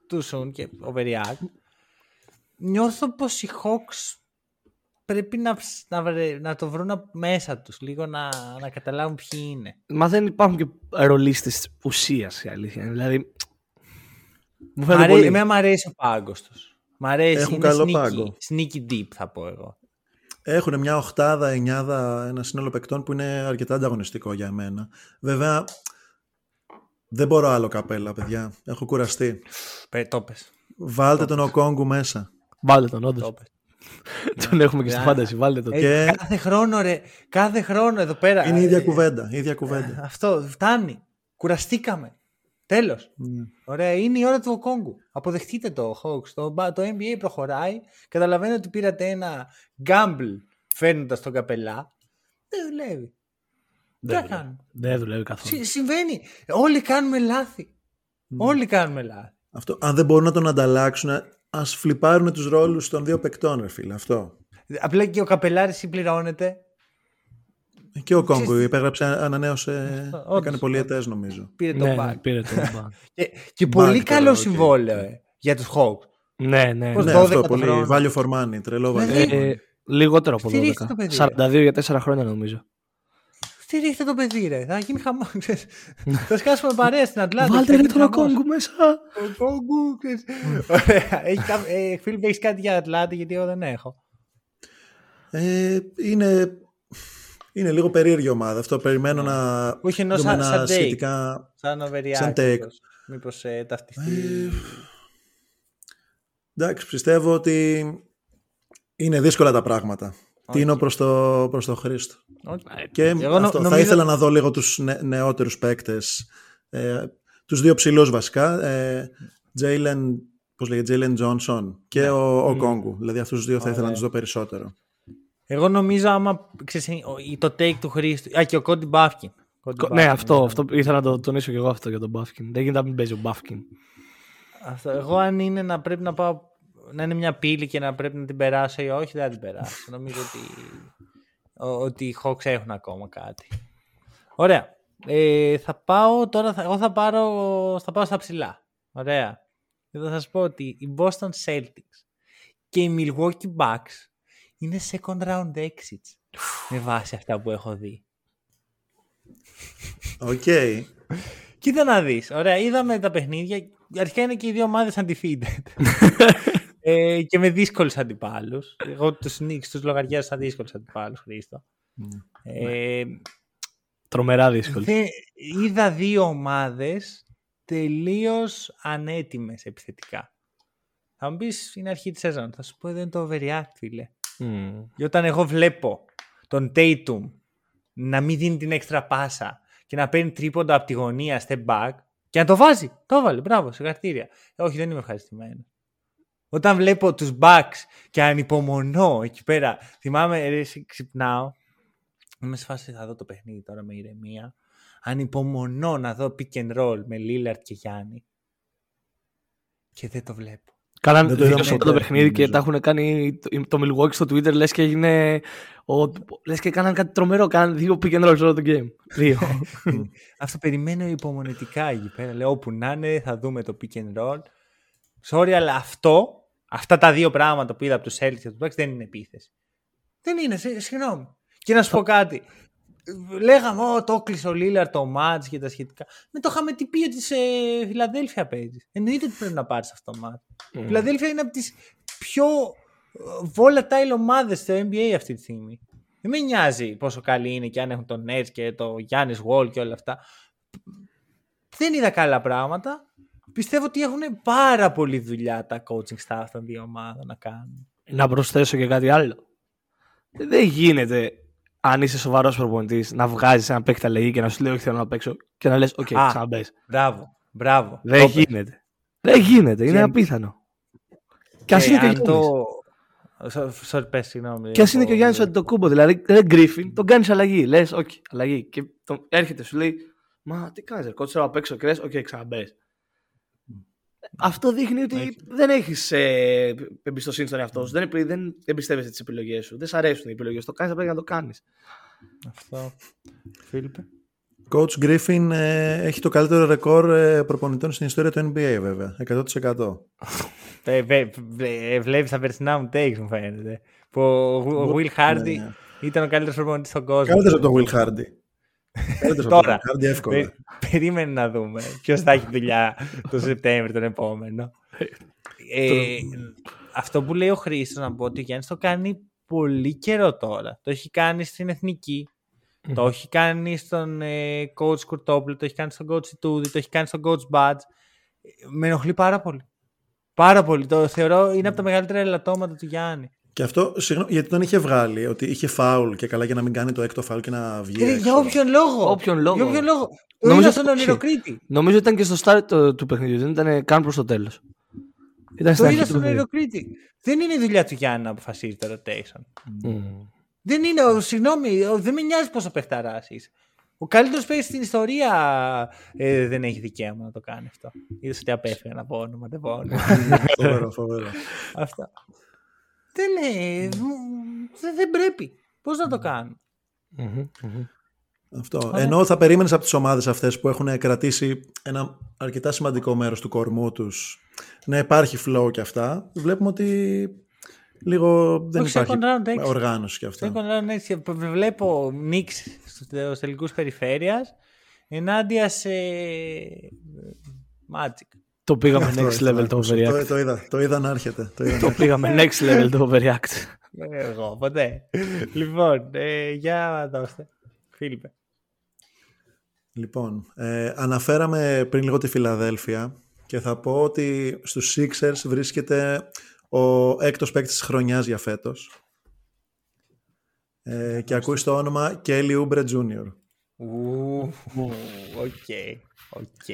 του soon και overreact. Νιώθω πως οι Hawks πρέπει να, ψ- να, βρε- να το βρουν από μέσα τους λίγο να, να καταλάβουν ποιοι είναι. Μα δεν υπάρχουν και ρολίστες ουσίας η αλήθεια. είναι. Δηλαδή, μου Μ' φαίνεται αρέ- πολύ. Εμένα μου αρέσει ο πάγκος τους. Μ' αρέσει, Έχουν είναι καλό sneaky, πάγκο. sneaky deep θα πω εγώ. Έχουν μια οχτάδα, εννιάδα, ένα σύνολο παικτών που είναι αρκετά ανταγωνιστικό για μένα. Βέβαια, δεν μπορώ άλλο καπέλα, παιδιά. Έχω κουραστεί. Πε, το πες. Βάλτε τον Οκόγκου μέσα. Βάλτε τον όντως. Το πες. Τον έχουμε και στη Ναι. φάνταση. Βάλτε τον. Ε, Και- Κάθε χρόνο ρε, κάθε χρόνο εδώ πέρα. Είναι η ίδια ε, κουβέντα. η ίδια κουβέντα. Αυτό, φτάνει. Κουραστήκαμε. Τέλος. Ναι. Ωραία, είναι η ώρα του Οκόγκου. Αποδεχτείτε το, Hawks. Το, μπα- το NBA προχωράει. Καταλαβαίνω ότι πήρατε ένα gamble φέρνοντας τον καπελά. Δεν δουλεύει. Τι Δεν να δουλεύει. κάνουμε; Δεν δουλεύει καθόλου. Συ- συμβαίνει. Όλοι κάνουμε λάθη. Όλοι κάνουμε λάθη. Αυτό, αν δεν μπορούν να τον ανταλλάξουν, ας φλιπάρουν τους ρόλους των δύο παικτών, ρε φίλε. Αυτό. Απλά και ο καπελάρης συμπληρώνεται. Και ο Κόγκου υπέγραψε, ανανέωσε. όντως, έκανε πολυετέ νομίζω. Πήρε το Ναι, μπακ. πήρε το back. Και, και πολύ Back καλό τώρα, οκ. συμβόλαιο ε, για τους Hawks. ναι, ναι. Πώς Ναι, 12 αυτό το πολύ. χρόνο. Value for money. Τρελό value. Δηλαδή, for money. Ε, λιγότερο από Στηρίχτε το 12. παιδί, 42 για 4 χρόνια νομίζω. Στηρίχτε το παιδί, ρε. Θα γίνει χαμό. ξέρεις. Θα σκάσουμε παρέα στην Ατλάντα. Βάλτε θα ρε γίνει τον χαμός. Κόγκου μέσα. Ο Κόγκου, ξέρεις. Ωραία. Έχει κα- ε, Φίλιππ, έχεις κάτι για Ατλάντα, γιατί εγώ δεν έχω. Ε, είναι, είναι λίγο περίεργη ομάδα. Αυτό περιμένω να Όχι, ενώ δούμε σαν- ένα σαν take. σχετικά... Σαν overreact. Σαν take. μήπως. Μήπως ε, ταυτιστεί. Ε, εντάξει, πιστεύω ότι είναι δύσκολα τα πράγματα. Τίνω προς το, προς το Χρήστο. Όχι. Και Εγώ νο- αυτό, θα νομίζω- ήθελα να δω λίγο τους νε, νεότερους παίκτες. Ε, τους δύο ψηλούς βασικά. Ε, Jalen, πώς λέγεται, Jalen Johnson και ο, ο Κόγκου. Δηλαδή αυτούς τους δύο θα ήθελα να Ωραία. τους δω περισσότερο. Εγώ νομίζω άμα ξέρεις, ο- το take του Χρήστου. Α, και ο Κόντι Μπάφκιν. Κόντι Ναι, Μπάφκιν, αυτό, αυτό ήθελα να το τονίσω και εγώ αυτό για τον Μπάφκιν. Δεν γίνεται να μην παίζει ο Μπάφκιν. Αυτό. Εγώ αν είναι να πρέπει να πάω να είναι μια πύλη και να πρέπει να την περάσω ή όχι, δεν θα την περάσω. Νομίζω ότι, ο- ότι οι Hawks έχουν ακόμα κάτι. Ωραία. Ε, θα πάω τώρα, θα, εγώ θα, πάρω, θα πάω στα ψηλά. Ωραία. Και θα σας πω ότι οι Boston Celtics και οι Milwaukee Bucks είναι second round exits με βάση αυτά που έχω δει. Οκ. Κοίτα να δεις. Ωραία, είδαμε τα παιχνίδια. Αρχικά είναι και οι δύο ομάδες undefeated. ε, και με δύσκολους αντιπάλους. Εγώ τους Knicks τους λογαριάζω σαν δύσκολους αντιπάλους, Χρήστο. Ε, Τρομερά δύσκολο. δεν- είδα δύο ομάδες τελείως ανέτοιμες επιθετικά. Θα μου πεις είναι αρχή της σεζόν. Θα σου πω δεν είναι το overreact, φίλε. Μμμ. Και όταν εγώ βλέπω τον Tatum να μην δίνει την έξτρα πάσα και να παίρνει τρίποντα από τη γωνία step back και να το βάζει. Το έβαλε. Μπράβο, συγχαρητήρια. Ε, όχι, δεν είμαι ευχαριστημένος. Όταν βλέπω τους Bucks και ανυπομονώ εκεί πέρα, θυμάμαι, ρε, εσύ, ξυπνάω, είμαι σε φάση θα δω το παιχνίδι τώρα με ηρεμία, ανυπομονώ να δω pick and roll με Lillard και Γιάννη και δεν το βλέπω. Κάναν Δεν το δύο είδαμε σε αυτό ποτέ, το παιχνίδι και νομίζω. τα έχουν κάνει το, το Milwaukee στο Twitter λες και έγινε ο, λες και κάναν κάτι τρομερό κάναν δύο pick and roll σε όλο το game δύο Αυτό περιμένω υπομονετικά εκεί πέρα. Λέω όπου να είναι θα δούμε το pick and roll. Sorry, αλλά αυτό, αυτά τα δύο πράγματα που είδα από τους Celtics και τους Bucks δεν είναι επίθεση. Δεν είναι, σε- συγγνώμη. Και να σου πω κάτι. Λέγαμε, Ω, το έκλεισε ο Λίλαρ το match και τα σχετικά. Με το είχαμε τι πει ότι σε Φιλαδέλφια παίζεις. Εννοείται ότι πρέπει να πάρεις αυτό το match. Η Φιλαδέλφια είναι από τις πιο ε, volatile ομάδες στο NBA αυτή τη στιγμή. Δεν με νοιάζει πόσο καλή είναι και αν έχουν τον Nets και το Γιάννης Wall και όλα αυτά. Δεν είδα καλά πράγματα. Πιστεύω ότι έχουν πάρα πολλή δουλειά τα coaching staff των δύο ομάδων να κάνουν. να προσθέσω και κάτι άλλο δεν γίνεται αν είσαι σοβαρός προπονητής να βγάζεις ένα παίκτη αλλαγή και να σου λέει όχι θέλω να παίξω και να λες οκ Α. ξαναμπες Μπράβο, μπράβο. δεν Το είπες. γίνεται δεν γίνεται είναι Και- απίθανο και ας Και είναι και ο αν Γιάννης το... Σο- Sorry, πες, συγγνώμη. Και ας είναι και ο Γιάννης Αντετοκούνμπο. Δηλαδή, ρε Γκρίφιν, τον κάνεις αλλαγή. Λες, οκ, αλλαγή. Και τον έρχεται, σου λέει, Μα τι κάνεις, ρε, coach ε να παίξω και λες, οκ, ξαναμπε. Αυτό δείχνει ότι δεν έχεις ε, εμπιστοσύνη στον εαυτό σου. Δεν, επι- δεν εμπιστεύεσαι τις επιλογές σου. Δεν σ' αρέσουν οι επιλογές σου. Το κάνεις, πρέπει να το κάνεις. Αυτό. Φίλιππε. Coach Griffin ε, έχει το καλύτερο ρεκόρ ε, προπονητών στην ιστορία του NBA βέβαια. 100%. Ε, βε- βε- Βλέπεις τα περσινά μου takes μου φαίνεται. Που ο ο Will Hardy ναι. ήταν ο καλύτερος προπονητής στον κόσμο. Καλύτερος από τον Will Hardy. Καλύτερος από τον Τώρα. Will Hardy εύκολα. Πε- Περίμενε να δούμε ποιος θα έχει δουλειά το Σεπτέμβριο τον επόμενο. ε, αυτό που λέει ο Χρήστος να πω ότι ο Γιάννης το κάνει πολύ καιρό τώρα. Το έχει κάνει στην Εθνική. Το έχει κάνει στον ε, coach Κουρτόπουλο, το έχει κάνει στον coach Ιτούδη, το έχει κάνει στον coach Badge. Ε, Με ενοχλεί πάρα πολύ. Πάρα πολύ. Το θεωρώ είναι από τα μεγαλύτερα ελαττώματα του Γιάννη. Και αυτό, συγγνώμη, γιατί τον είχε βγάλει, ότι είχε φάουλ και καλά για να μην κάνει το έκτο φάουλ και να βγει. Ε, έξω. για όποιον λόγο. Όποιον λόγο. Για όποιον λόγο. Το Νομίζω είδα στον ότι- Ονειροκρίτη. Νομίζω ήταν και στο start του, του παιχνιδιού. Δεν ήταν καν προς το τέλος. Ήταν Το στην αρχή είδα του στον παιχνιδιού. Ονειροκρίτη. Δεν είναι η δουλειά του Γιάννη να αποφασίζει το rotation. Μμ. Δεν είναι, ο- συγγνώμη, ο- δεν με νοιάζει πόσο παιχταρά είσαι. Ο καλύτερος παίκτης στην ιστορία ε, δεν έχει δικαίωμα να το κάνει αυτό. Είδες ότι απέφυγα να πω όνομα, δεν πω όνομα. φοβερό, φοβερό. Αυτά. Δεν λέει. Δεν πρέπει. Πώς να το κάνουν. Αυτό. Ενώ θα περίμενες από τις ομάδες αυτές που έχουν κρατήσει ένα αρκετά σημαντικό μέρος του κορμού τους να υπάρχει flow και αυτά, βλέπουμε ότι λίγο δεν Όχι, υπάρχει second round έξι. οργάνωση και αυτά. Second round έτσι. Βλέπω νίξ στους τελικούς περιφέρειας ενάντια σε Magic. Το πήγαμε Αυτό next ήθελα να level το ακούσω. overreact. Το, το είδα, το είδα να έρχεται. Το είδα να Το έρχεται. πήγαμε next level το overreact. Εγώ, ποτέ. λοιπόν, ε, για δώστε. Φίλιππε. Λοιπόν, ε, αναφέραμε πριν λίγο τη Φιλαδέλφια και θα πω ότι στους Sixers βρίσκεται ο έκτος παίκτης της χρονιάς για φέτος. Ε, και ακούεις το όνομα Kelly Oubre Jr. Ου, Οκ. Οκ.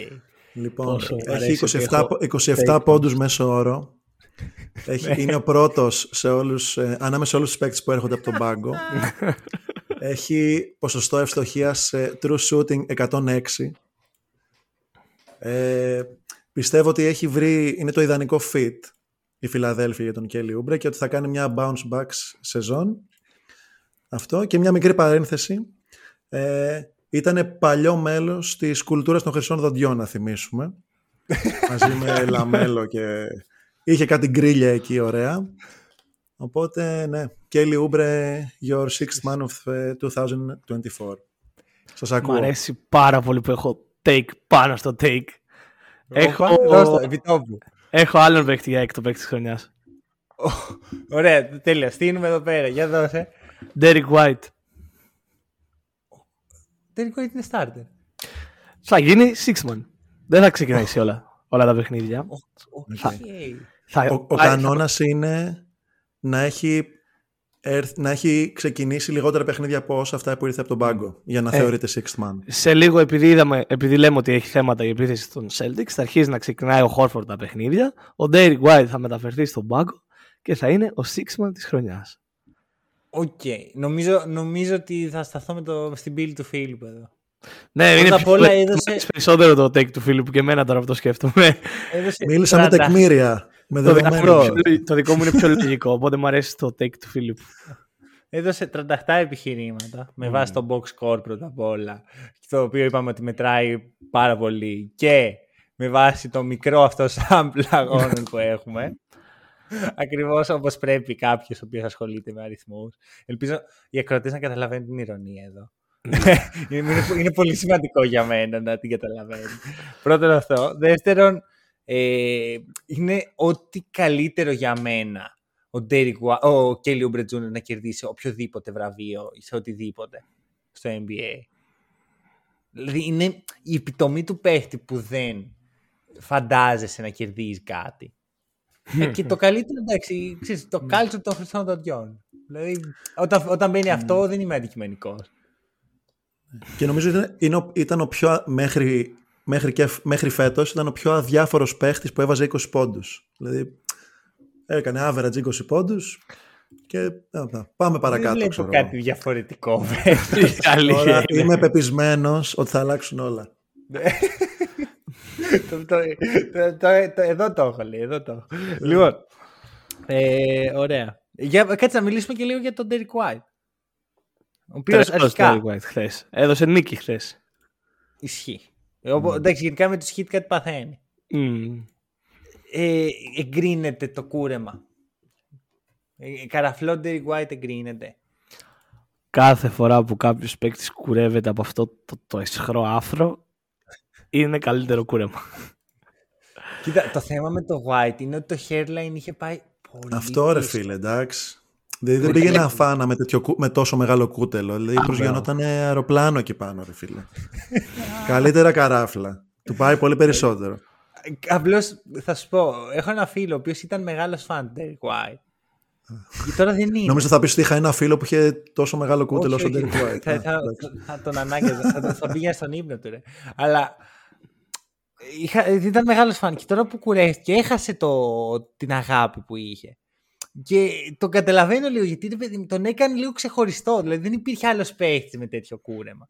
Λοιπόν, Πόσο μου έχει αρέσει ότι 27, έχω 27 πόντους μέσω όρο. Έχει, είναι ο πρώτος σε όλους, ε, ανάμεσα σε όλους τους παίκτες που έρχονται από τον πάγκο. έχει ποσοστό ευστοχίας σε true shooting 106. Ε, πιστεύω ότι έχει βρει, είναι το ιδανικό fit η Φιλαδέλφια για τον Κέλι Ούμπρε και ότι θα κάνει μια bounce back σεζόν. Αυτό και μια μικρή παρένθεση. Ε, ήταν παλιό μέλος της κουλτούρας των χρυσών δοντιών, να θυμίσουμε. μαζί με Λαμέλο και είχε κάτι γκρίλια εκεί ωραία. Οπότε, ναι, Κέλι Ούμπρε, your sixth man of ε, 2024. Σας Μ' ακούω. αρέσει πάρα πολύ που έχω take πάνω στο take. Έχω, Δώστε, επιτόπου. έχω άλλον παίκτη για έκτο παίκτη της χρονιάς. Ωραία, τέλεια. Στήνουμε εδώ πέρα. Για δώσε. Derek White. Τελικό είναι starter. Θα γίνει six man. Δεν θα ξεκινήσει όλα, όλα τα παιχνίδια. Οκ. Θα, Ο, ο θα- κανόνας είναι να έχει, έρθ- να έχει ξεκινήσει λιγότερα παιχνίδια από όσα αυτά που ήρθε από τον πάγκο για να Ε. θεωρείται sixth man. σε λίγο, επειδή, είδαμε, επειδή λέμε ότι έχει θέματα η επίθεση των Celtics, θα αρχίσει να ξεκινάει ο Horford τα παιχνίδια. Ο Derek White θα μεταφερθεί στον πάγκο και θα είναι ο six man της χρονιάς. Οκ. Νομίζω, νομίζω ότι θα σταθώ με το, στην πύλη του Φίλιππ εδώ. Ναι, είναι απ' πιο, όλα μου έδωσε- αρέσει περισσότερο το take του φίλου που και εμένα τώρα που το σκέφτομαι. Έδωσε Μίλησα με 30. τεκμήρια. Με το, δικό μου δεδομένα. είναι πιο- το δικό μου είναι πιο λογικό, οπότε μου αρέσει το take του Φίλιππ. Έδωσε 37 επιχειρήματα με βάση το box score πρώτα απ' όλα. Το οποίο είπαμε ότι μετράει πάρα πολύ. Και με βάση το μικρό αυτό sample αγώνων που έχουμε. Ακριβώς όπως πρέπει κάποιος ο οποίος ασχολείται με αριθμούς. Ελπίζω οι ακροατές να καταλαβαίνουν την ηρωνία εδώ. είναι, είναι- είναι πολύ σημαντικό για μένα να την καταλαβαίνουν. Πρώτον αυτό. Δεύτερον, ε, είναι ό,τι καλύτερο για μένα ο, Derek Wa- ο Kelly Oubre Jr. να κερδίσει οποιοδήποτε βραβείο σε οτιδήποτε στο NBA. Δηλαδή είναι η επιτομή του παίχτη που δεν φαντάζεσαι να κερδίζεις κάτι. Ε, και το καλύτερο, εντάξει, ξέρεις, το κάλτσο των χρυσών δοντιών. Δηλαδή, όταν, όταν μπαίνει αυτό, δεν είμαι αντικειμενικός. Και νομίζω ήταν, είναι ο- ήταν ο πιο, α- μέχρι, μέχρι, και, μέχρι φέτος, ήταν ο πιο αδιάφορος παίχτης που έβαζε 20 πόντους. Δηλαδή, έκανε average 20 πόντους και ε, πάμε Δεν παρακάτω. βλέπω ξέρω. κάτι διαφορετικό. βέβαια. Η αλήθεια Τώρα είναι. είμαι πεπισμένος ότι θα αλλάξουν όλα. το, το, το, το- το- εδώ το έχω, λέει. Εδώ το έχω. λοιπόν, ε, ωραία. Για, κάτσε να μιλήσουμε και λίγο για τον Derek White. Ο οποίος Τρελός αρχικά Derek White χθες. Έδωσε νίκη χθες. ισχύει. Ε, οπό- Εντάξει, γενικά με τους hit κάτι παθαίνει. Μμμ. Ε, εγκρίνεται το κούρεμα. Ε, καραφλό Derek White εγκρίνεται. Κάθε φορά που κάποιος παίκτης κουρεύεται από αυτό το, το αισχρό άφρο, είναι καλύτερο κούρεμα. Κοίτα, το θέμα με το White είναι ότι το hairline είχε πάει πολύ Αυτό ρε πίσω. φίλε, εντάξει. Δηλαδή δεν πήγε να φάνα με, τέτοιο, κου- με τόσο μεγάλο κούτελο. Δηλαδή προσγειωνόταν αεροπλάνο εκεί πάνω, ρε φίλε. Καλύτερα καράφλα. Του πάει πολύ περισσότερο. Απλώς θα σου πω, έχω ένα φίλο ο οποίος ήταν μεγάλος φαν του Derek White. Και τώρα δεν είναι. Νόμιζα θα πεις ότι είχα ένα φίλο που είχε τόσο μεγάλο κούτελο Όχι, στον όχι. Derek White. θα, Α, θα, εντάξει. θα τον ανάγκαζα. θα, τον- θα πήγαινα στον ύπνο του, ρε. Αλλά είχα, ήταν μεγάλος φαν και τώρα που κουρεύτηκε έχασε το, την αγάπη που είχε. Και το καταλαβαίνω λίγο γιατί ρε παιδί μου, τον έκανε λίγο ξεχωριστό. Δηλαδή δεν υπήρχε άλλος παίχτης με τέτοιο κούρεμα.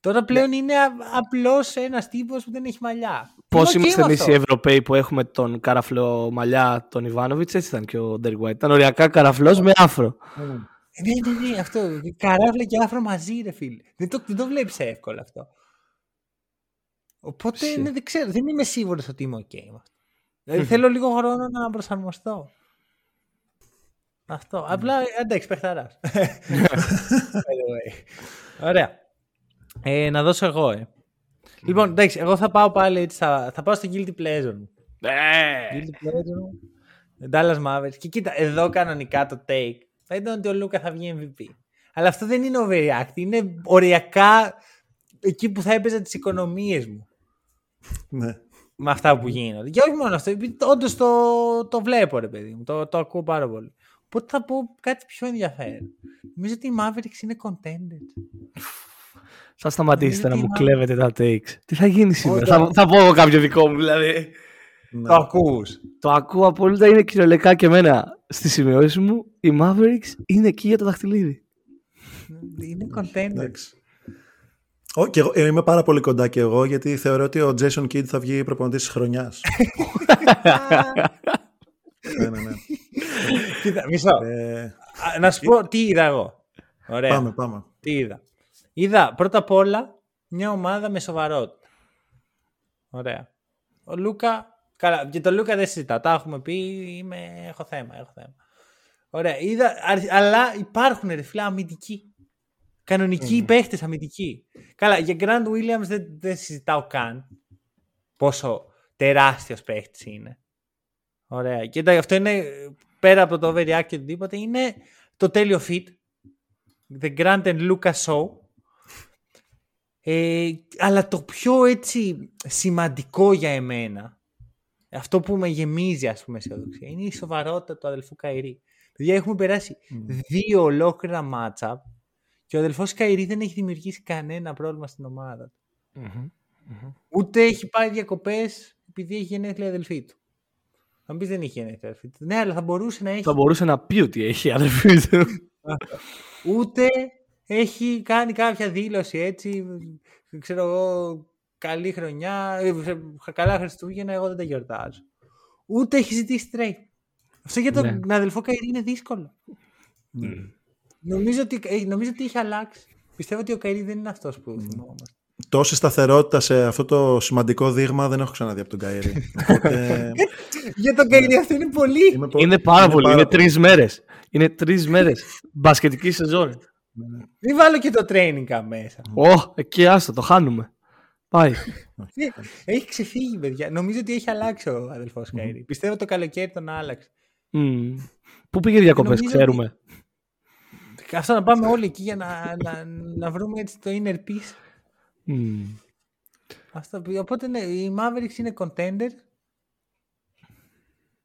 Τώρα πλέον είναι απλώς ένας τύπος που δεν έχει μαλλιά. Πώς Είμαι οκ είμαστε με εμείς αυτό. οι Ευρωπαίοι που έχουμε τον καραφλό μαλλιά τον Ιβάνοβιτς, έτσι ήταν και ο Ντέρ White. Ήταν οριακά καραφλός με άφρο. Ναι, ναι, ναι, αυτό. Καράφλα και άφρο μαζί, ρε φίλε. Δεν το, δεν το βλέπεις εύκολα αυτό. Οπότε Ισχύει. ναι, δεν ξέρω, δεν είμαι σίγουρος ότι είμαι οκ με αυτό. Δηλαδή θέλω λίγο χρόνο να προσαρμοστώ. Αυτό. Απλά εντάξει, παιχταράς. anyway. Ωραία. Ε, να δώσω εγώ, ε. Λοιπόν, εντάξει, εγώ θα πάω πάλι έτσι, θα, θα πάω στο Guilty Pleasure μου. Guilty Pleasure μου. Dallas Mavericks. Και κοίτα, εδώ κανονικά το take θα ήταν ότι ο Λούκα θα βγει MVP. Αλλά αυτό δεν είναι overreact. Είναι οριακά εκεί που θα έπαιζα τις οικονομίες μου Ναι. με αυτά που γίνονται. Και όχι μόνο αυτό, επειδή όντως το, το βλέπω, ρε παιδί μου. Το, το ακούω πάρα πολύ. Οπότε θα πω κάτι πιο ενδιαφέρον. Νομίζω ότι οι Mavericks είναι contenders. Θα σταματήσετε να Γιατί μου μα- κλέβετε τα takes. Τι θα γίνει σήμερα; Όχι, Θα, όχι. θα πω εγώ κάποιο δικό μου δηλαδή. ναι. Το ακούς. Το ακούω απόλυτα, είναι κυριολεκτικά και εμένα στη σημειώση μου. Οι Mavericks είναι εκεί για το δαχτυλίδι. Είναι contenders. Εντάξει. Ω, και εγώ, ε, είμαι πάρα πολύ κοντά και εγώ γιατί θεωρώ ότι ο Jason Kidd θα βγει προπονητής της χρονιάς. ναι, ναι, ναι. Κοίτα, μισό. Ε, Α, Να σου πω τι είδα εγώ. Ωραία. πάμε, πάμε. Τι είδα. Είδα πρώτα απ' όλα μια ομάδα με σοβαρότητα. Ωραία. Ο Λούκα. Καλά, και το Λούκα δεν συζητά. Τα έχουμε πει. Είμαι, έχω θέμα, έχω θέμα. Ωραία. Είδα, α- αλλά υπάρχουν ρε φίλε αμυντικοί. Κανονικοί mm. παίχτες αμυντικοί. Καλά, για Grant Williams δεν, δεν συζητάω καν πόσο τεράστιος παίχτης είναι. Ωραία. Και τα- αυτό είναι πέρα από το overreact και οτιδήποτε. Είναι το τέλειο fit. The Grant and Lucas Show. Ε, αλλά το πιο έτσι σημαντικό για εμένα, αυτό που με γεμίζει ας πούμε αισιοδοξία, είναι η σοβαρότητα του αδελφού Καϊρή. Δηλαδή έχουμε περάσει δύο ολόκληρα matchup και ο αδελφός Καϊρή δεν έχει δημιουργήσει κανένα πρόβλημα στην ομάδα του. Ούτε έχει πάει διακοπές επειδή έχει γενέθλια η αδελφή του. Θα μου πεις δεν έχει γενέθλια η αδελφή του. Ναι, αλλά θα μπορούσε να έχει Θα μπορούσε να πει ότι έχει η αδερφή του. ούτε έχει κάνει κάποια δήλωση έτσι, ξέρω εγώ, καλή χρονιά, ε, καλά Χριστούγεννα, εγώ δεν τα γιορτάζω. Ούτε έχει ζητήσει trade. Αυτό για τον Ναι. αδελφό Καϊρή είναι δύσκολο. Νομίζω, ότι, ε, νομίζω ότι έχει αλλάξει. Πιστεύω ότι ο Kyrie δεν είναι αυτός που θυμόμαστε. Τόση σταθερότητα σε αυτό το σημαντικό δείγμα δεν έχω ξαναδεί από τον Kyrie. Οπότε, Για τον Kyrie αυτό είναι πολύ. είμαι πο- είναι πάρα πολύ. Είναι πολύ. τρεις μέρες. Είναι τρεις μέρες. Μπασκετική σεζόν. Μην βάλω και το training camp μέσα. Ω, εκεί άστο, το χάνουμε. Πάει. Έχει ξεφύγει, παιδιά. Νομίζω ότι έχει αλλάξει ο αδελφός Kyrie. Πιστεύω το καλοκαίρι τον άλλαξε. Μμμ. Πού πήγε διακοπές, Νομίζω ξέρουμε. Αυτό να πάμε όλοι εκεί για να, να, να βρούμε έτσι το inner peace. Μμμ. Αυτό, που- οπότε ναι, οι Mavericks είναι contender.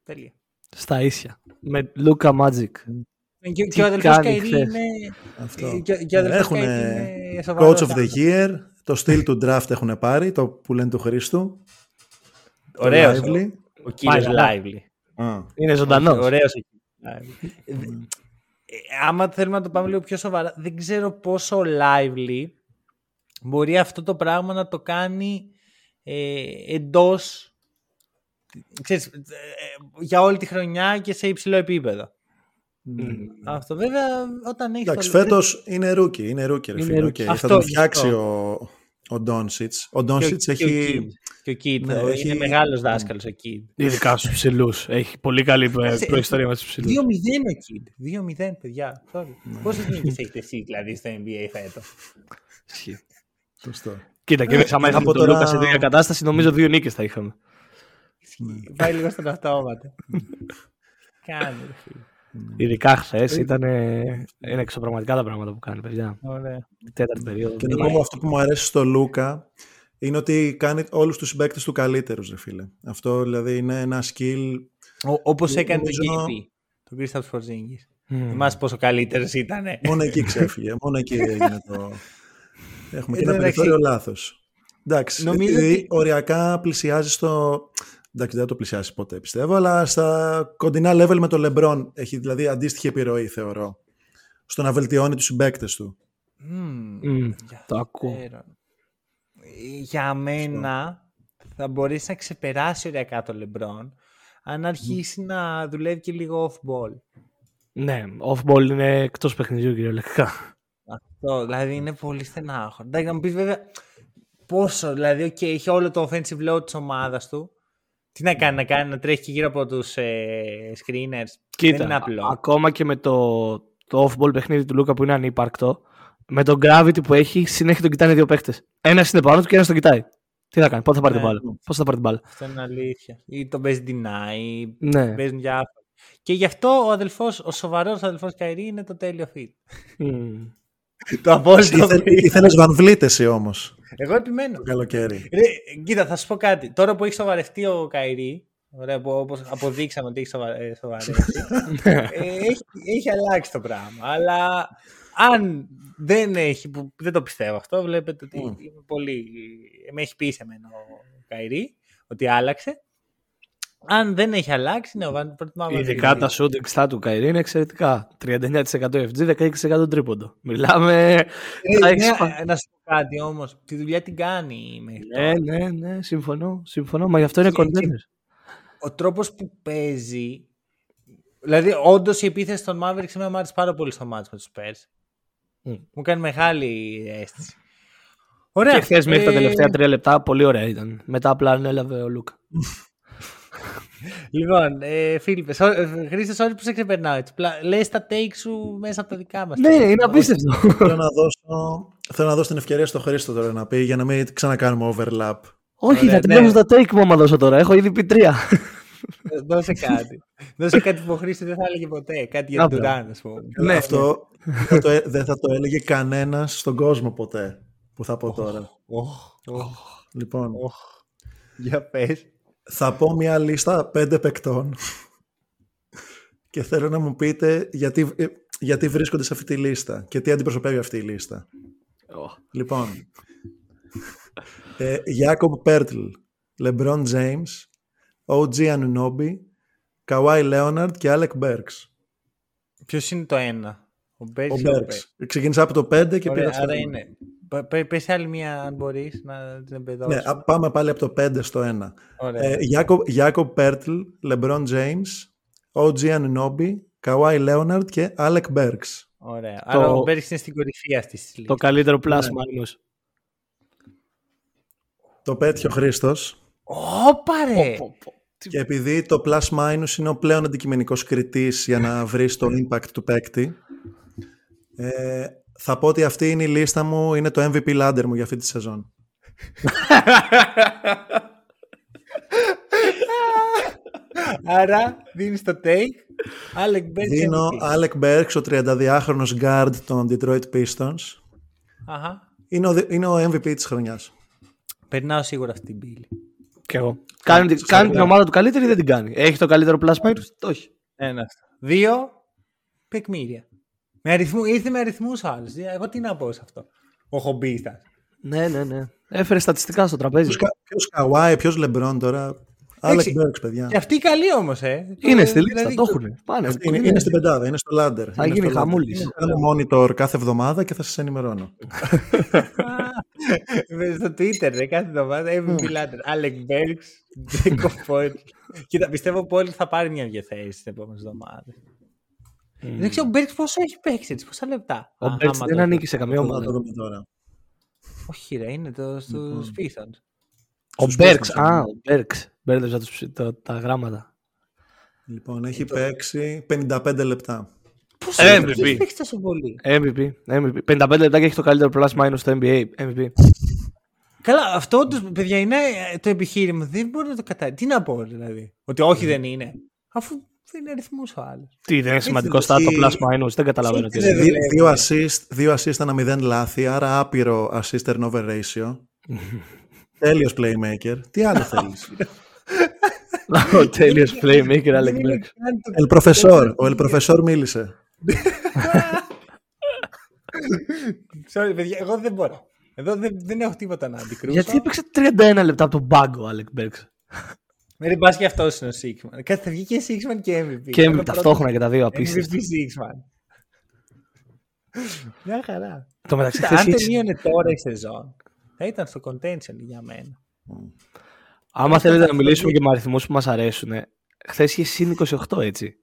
Τέλεια. Στα ίσια. Με Luca Magic. Και, Τι και ο αδελφός κάνει Καϊρή χθες. είναι... Αυτό. Και, και ο αδελφός Έχουν Καϊρή είναι Coach σοβαρός of the άνθρωπος. Year, το steel του draft έχουν πάρει, το που λένε του Χρήστου. το Ωραίος Lively. ο, ο κύριος καλά. Lively. Α, Είναι ζωντανός. Ωραίος Άμα θέλουμε να το πάμε λίγο πιο σοβαρά, δεν ξέρω πόσο Lively μπορεί αυτό το πράγμα να το κάνει ε, εντός ξέρεις, ε, ε, για όλη τη χρονιά και σε υψηλό επίπεδο. Αυτό βέβαια όταν έχεις. Εντάξει, φέτος είναι rookie, είναι rookie, ρε Είναι φίλε. rookie. οκ, Αυτό, θα τον γι' φτιάξει αυτό. ο, ο Doncic. Ο Και ο- Doncic και ο έχει... Kid. Και ο Kid. Ναι, ο- έχει- Είναι μεγάλο δάσκαλος ο Kid. Ειδικά στους ψηλούς. Έχει πολύ καλή προ- Κάτσε, προϊστορία με τους 2-0 ψηλού. ο Kid. 2-0, παιδιά. Sorry. Πόσε νίκε έχετε εσύ δηλαδή στο NBA φέτος; Σωστό. Κοίτα, και εμείς, άμα Ε, είχαμε από τον τώρα- Λούκα σε τέτοια κατάσταση, νομίζω δύο νίκες θα είχαμε. Πάει λίγο στον αυτόματα. Κάνε, ρε φίλε. Ειδικά χθες ήταν. Είναι εξωπραγματικά τα πράγματα που κάνει, παιδιά. Ωραία. Η τέταρτη περίοδο. Και να πω αυτό που μου αρέσει στο Λούκα είναι ότι κάνει όλους τους συμπαίκτες του καλύτερους, ρε φίλε. Αυτό δηλαδή είναι ένα skill... Όπως έκανε το νομίζω- KP. Το Kristaps Porzingis. Μμμ. Θυμάσαι πόσο καλύτερος ήταν. Μόνο εκεί ξέφυγε. Μόνο εκεί έγινε το... Έχουμε και Εν τω ένα μεταξύ- περιθώριο λάθος. Εντάξει, Νομίζω επειδή ότι- οριακά πλησιάζει στο... Εντάξει, δεν θα το πλησιάσει ποτέ πιστεύω, αλλά στα κοντινά level με το LeBron έχει δηλαδή αντίστοιχη επιρροή, θεωρώ, στο να βελτιώνει τους συμπαίκτες του. Μμμ. Μμμ, Για Το ακούω. Ξέρω. για μένα θα μπορέσει να ξεπεράσεις ωριακά το LeBron αν αρχίσει να δουλεύει και λίγο off-ball. Ναι, off-ball είναι εκτός παιχνιδιού κυριολεκτικά. Αυτό, δηλαδή είναι πολύ στενάχο. Εντάξει, να μου πεις βέβαια πόσο, δηλαδή, okay, έχει όλο το offensive load της ομάδας του. Τι να κάνει, να κάνει, να τρέχει και γύρω από τους ε, screeners. Κοίτα, Δεν είναι απλό. ακόμα και με το, το off-ball παιχνίδι του Λούκα που είναι ανύπαρκτο, με τον gravity που έχει, συνέχεια τον κοιτάνε δύο παίχτε. Ένας είναι πάνω του και ένας τον κοιτάει. Τι θα κάνει, πότε θα πάρει Ναι. την μπάλα; Πώ θα πάρει την μπάλα; Αυτό είναι αλήθεια. Ή τον παίζει deny, ή Ναι. παίζουν διάφορα. Και γι' αυτό ο αδελφός, ο σοβαρός αδελφός Καϊρή είναι το τέλειο fit. Μμμ. το απόλυτο Ήθε, fit. ήθελες Van Vliet εσύ όμως, Εγώ επιμένω. το καλοκαίρι. Ρε, κοίτα, θα σου πω κάτι. Τώρα που έχει σοβαρευτεί ο Καϊρή, ωραία, που όπως αποδείξαμε ότι έχει σοβα- ε, σοβαρευτεί, ε, έχει, έχει αλλάξει το πράγμα. Αλλά αν δεν έχει, που δεν το πιστεύω αυτό, βλέπετε ότι είμαι πολύ, με έχει πει σε μένα ο Καϊρή ότι άλλαξε. Αν δεν έχει αλλάξει, ναι, ο Βαν προτιμάω Van Ειδικά Vliet. τα shooting stat του Καϊρή είναι εξαιρετικά. 39% FG, 16% τρίποντο. Μιλάμε. Ε, θα ναι, έχεις πα- να σου πω κάτι όμως, τη δουλειά την κάνει μέχρι Ναι, ναι, ναι, συμφωνώ. Συμφωνώ, μα γι' αυτό είναι Και- και- contenders. ο τρόπος που παίζει. Δηλαδή, όντως η επίθεση των Mavericks εμένα μου άρεσε πάρα πολύ στο μάτς με τους Spurs. Μμ. Μου κάνει μεγάλη αίσθηση. Ωραία. Και χθες μέχρι τα Ε, τελευταία τρία λεπτά πολύ ωραία ήταν. Μετά απλά ανέλαβε ο Λούκα. Λοιπόν, ε, Φίλιππε, Χρήστες, όλοι που σε ξεπερνάω έτσι. Λες τα take σου μέσα από τα δικά μας. Ναι, είναι απίστευτο. θέλω, να δώσω, θέλω να δώσω την ευκαιρία στο Χρήστο τώρα να πει για να μην ξανακάνουμε overlap. Όχι, Ωραία, θα τελειώσω ναι. τα take μου άμα δώσω τώρα. Έχω ήδη πει τρία. Δώσε κάτι. Δώσε κάτι που ο Χρήστος δεν θα έλεγε ποτέ. Κάτι για Α, τον μπράβο. Τουράν, ας πούμε. Ναι, Αυτό δεν θα το, ε- δεν θα το έλεγε κανένας στον κόσμο ποτέ που θα πω τώρα. Οχ, οχ, Λοιπόν, οχ. Για πες. θα πω μια λίστα πέντε παικτών και θέλω να μου πείτε γιατί, ε, γιατί βρίσκονται σε αυτή τη λίστα και τι αντιπροσωπεύει αυτή η λίστα. Λοιπόν, ε, Jacob Πέρτλ, LeBron James, OG Anunoby, Kawhi Leonard και Alec Burks. Ποιος είναι το ένα; Ο Μπέρκ. Ο Burks. Ξεκίνησα από το 5 και Ωραία, πήρα στο άρα ένα. είναι. Πε- πε- Πες άλλη μία αν μπορείς να την εμπεδώσεις. Ναι, α, πάμε πάλι από το 5 στο 1. Ωραία. Ε, Jacob, Jacob Pertl, LeBron James, OG Anunoby, Kawhi Leonard και Alec Burks. Ωραία. Άρα ο Μπέρκ είναι στην κορυφή αυτής της Το λίστας. καλύτερο plus Ναι. minus. Το πέτυχε ο Χρήστος Ωπα ρε! και επειδή το plus minus είναι ο πλέον αντικειμενικός κριτής για να βρεις το impact του παίκτη ε, θα πω ότι αυτή είναι η λίστα μου, είναι το MVP ladder μου για αυτή τη σεζόν. Άρα δίνεις το take. Alec Burks Δίνω MVP. Alec Burks, ο 32χρονος guard των Detroit Pistons. Αχα. Είναι ο, δι- είναι ο MVP της χρονιάς. Περνάω σίγουρα αυτή την πύλη. Κι εγώ. Κάνει, την- κάνει την ομάδα του καλύτερη ή δεν την κάνει; Έχει το καλύτερο plus minus; Όχι. Ένα αυτό. Δύο. Πεκμήρια. Με αριθμού, ήρθε με αριθμούς ο άλλος. Εγώ τι να πω σε αυτό. Ο χομπίστας. Ναι, ναι, ναι. Έφερε στατιστικά στο τραπέζι. Ποιος, Κα- ποιος Kawhi, ποιος LeBron τώρα. Alec Εντάξει. Burks, παιδιά. Και αυτή καλή όμως, ε. Είναι Το- στη λίστα, δηλαδή, το έχουν. Πάνε. Αυτή είναι, είναι- είναι στην πεντάδα, είναι στο ladder. Θα Είναι γίνει στο ladder. χαμούλης. Είναι- Κάνω monitor κάθε εβδομάδα και θα σας ενημερώνω. Μες στο Twitter, ρε, κάθε εβδομάδα MVP ladder. Alec Burks, Jacob Poet. Κοίτα, πιστεύω που όλοι θα πάρει μια δύο θέση τις επόμενες εβδομάδες. Δεν ξέρω, ο Burks πόσο έχει παίξει έτσι, πόσα λεπτά; Ο Α, Μπέρτς άμα δεν το- ανήκει σε καμία Θα ομάδα. το δούμε τώρα. Όχι ρε, είναι το στους Pistons. Ο Στους Μπέρξ. Pistons, Α, ναι. ο Μπέρξ. Μπέρδεψα τους- το- τα γράμματα. Λοιπόν, έχει παίξει 55 λεπτά. Πώς Ε, έχει MVP. παίξεις τόσο πολύ. MVP. MVP. 55 λεπτά και έχει το καλύτερο plus minus στο NBA. MVP. Καλά, αυτό όντως, παιδιά, είναι ε, το επιχείρημα. Δεν μπορεί να το καταλάβει. Τι να πω, δηλαδή. Ότι όχι δεν είναι. Αφού δεν είναι αριθμούς ο άλλος. Τι δεν είναι σημαντικό έχει- stat το plus minus. Δεν καταλαβαίνω τι Ναι, είναι. ναι. Δι- Δύο assist, δύο assist ένα μηδέν λάθη, άρα άπειρο assist turnover ratio. Τέλειος playmaker. Τι άλλο θέλεις; Ο τέλειος playmaker Δεν Alec είναι Burks. καν το- El Professor. Ο El Professor μίλησε. Sorry, παιδιά, εγώ δεν μπορώ. Εδώ δεν, δεν έχω τίποτα να αντικρούσω. Γιατί έπαιξε 31 λεπτά από τον πάγκο ο Alec Burks. Με την πας και αυτός είναι ο Sixman. Κάτι θα βγει και Sixman και MVP. Και Είναι ο MVP ταυτόχρονα και τα δύο πρώτος απίστευτα. MVP Sixman. Μια χαρά. Το μεταξύ Κοίτα, αν χθες τελείωνε τώρα η σεζόν, Θα ήταν στο contention για μένα. Άμα θέλετε να μιλήσουμε και με αριθμούς που μας αρέσουν, χθες είχε συν 28, έτσι.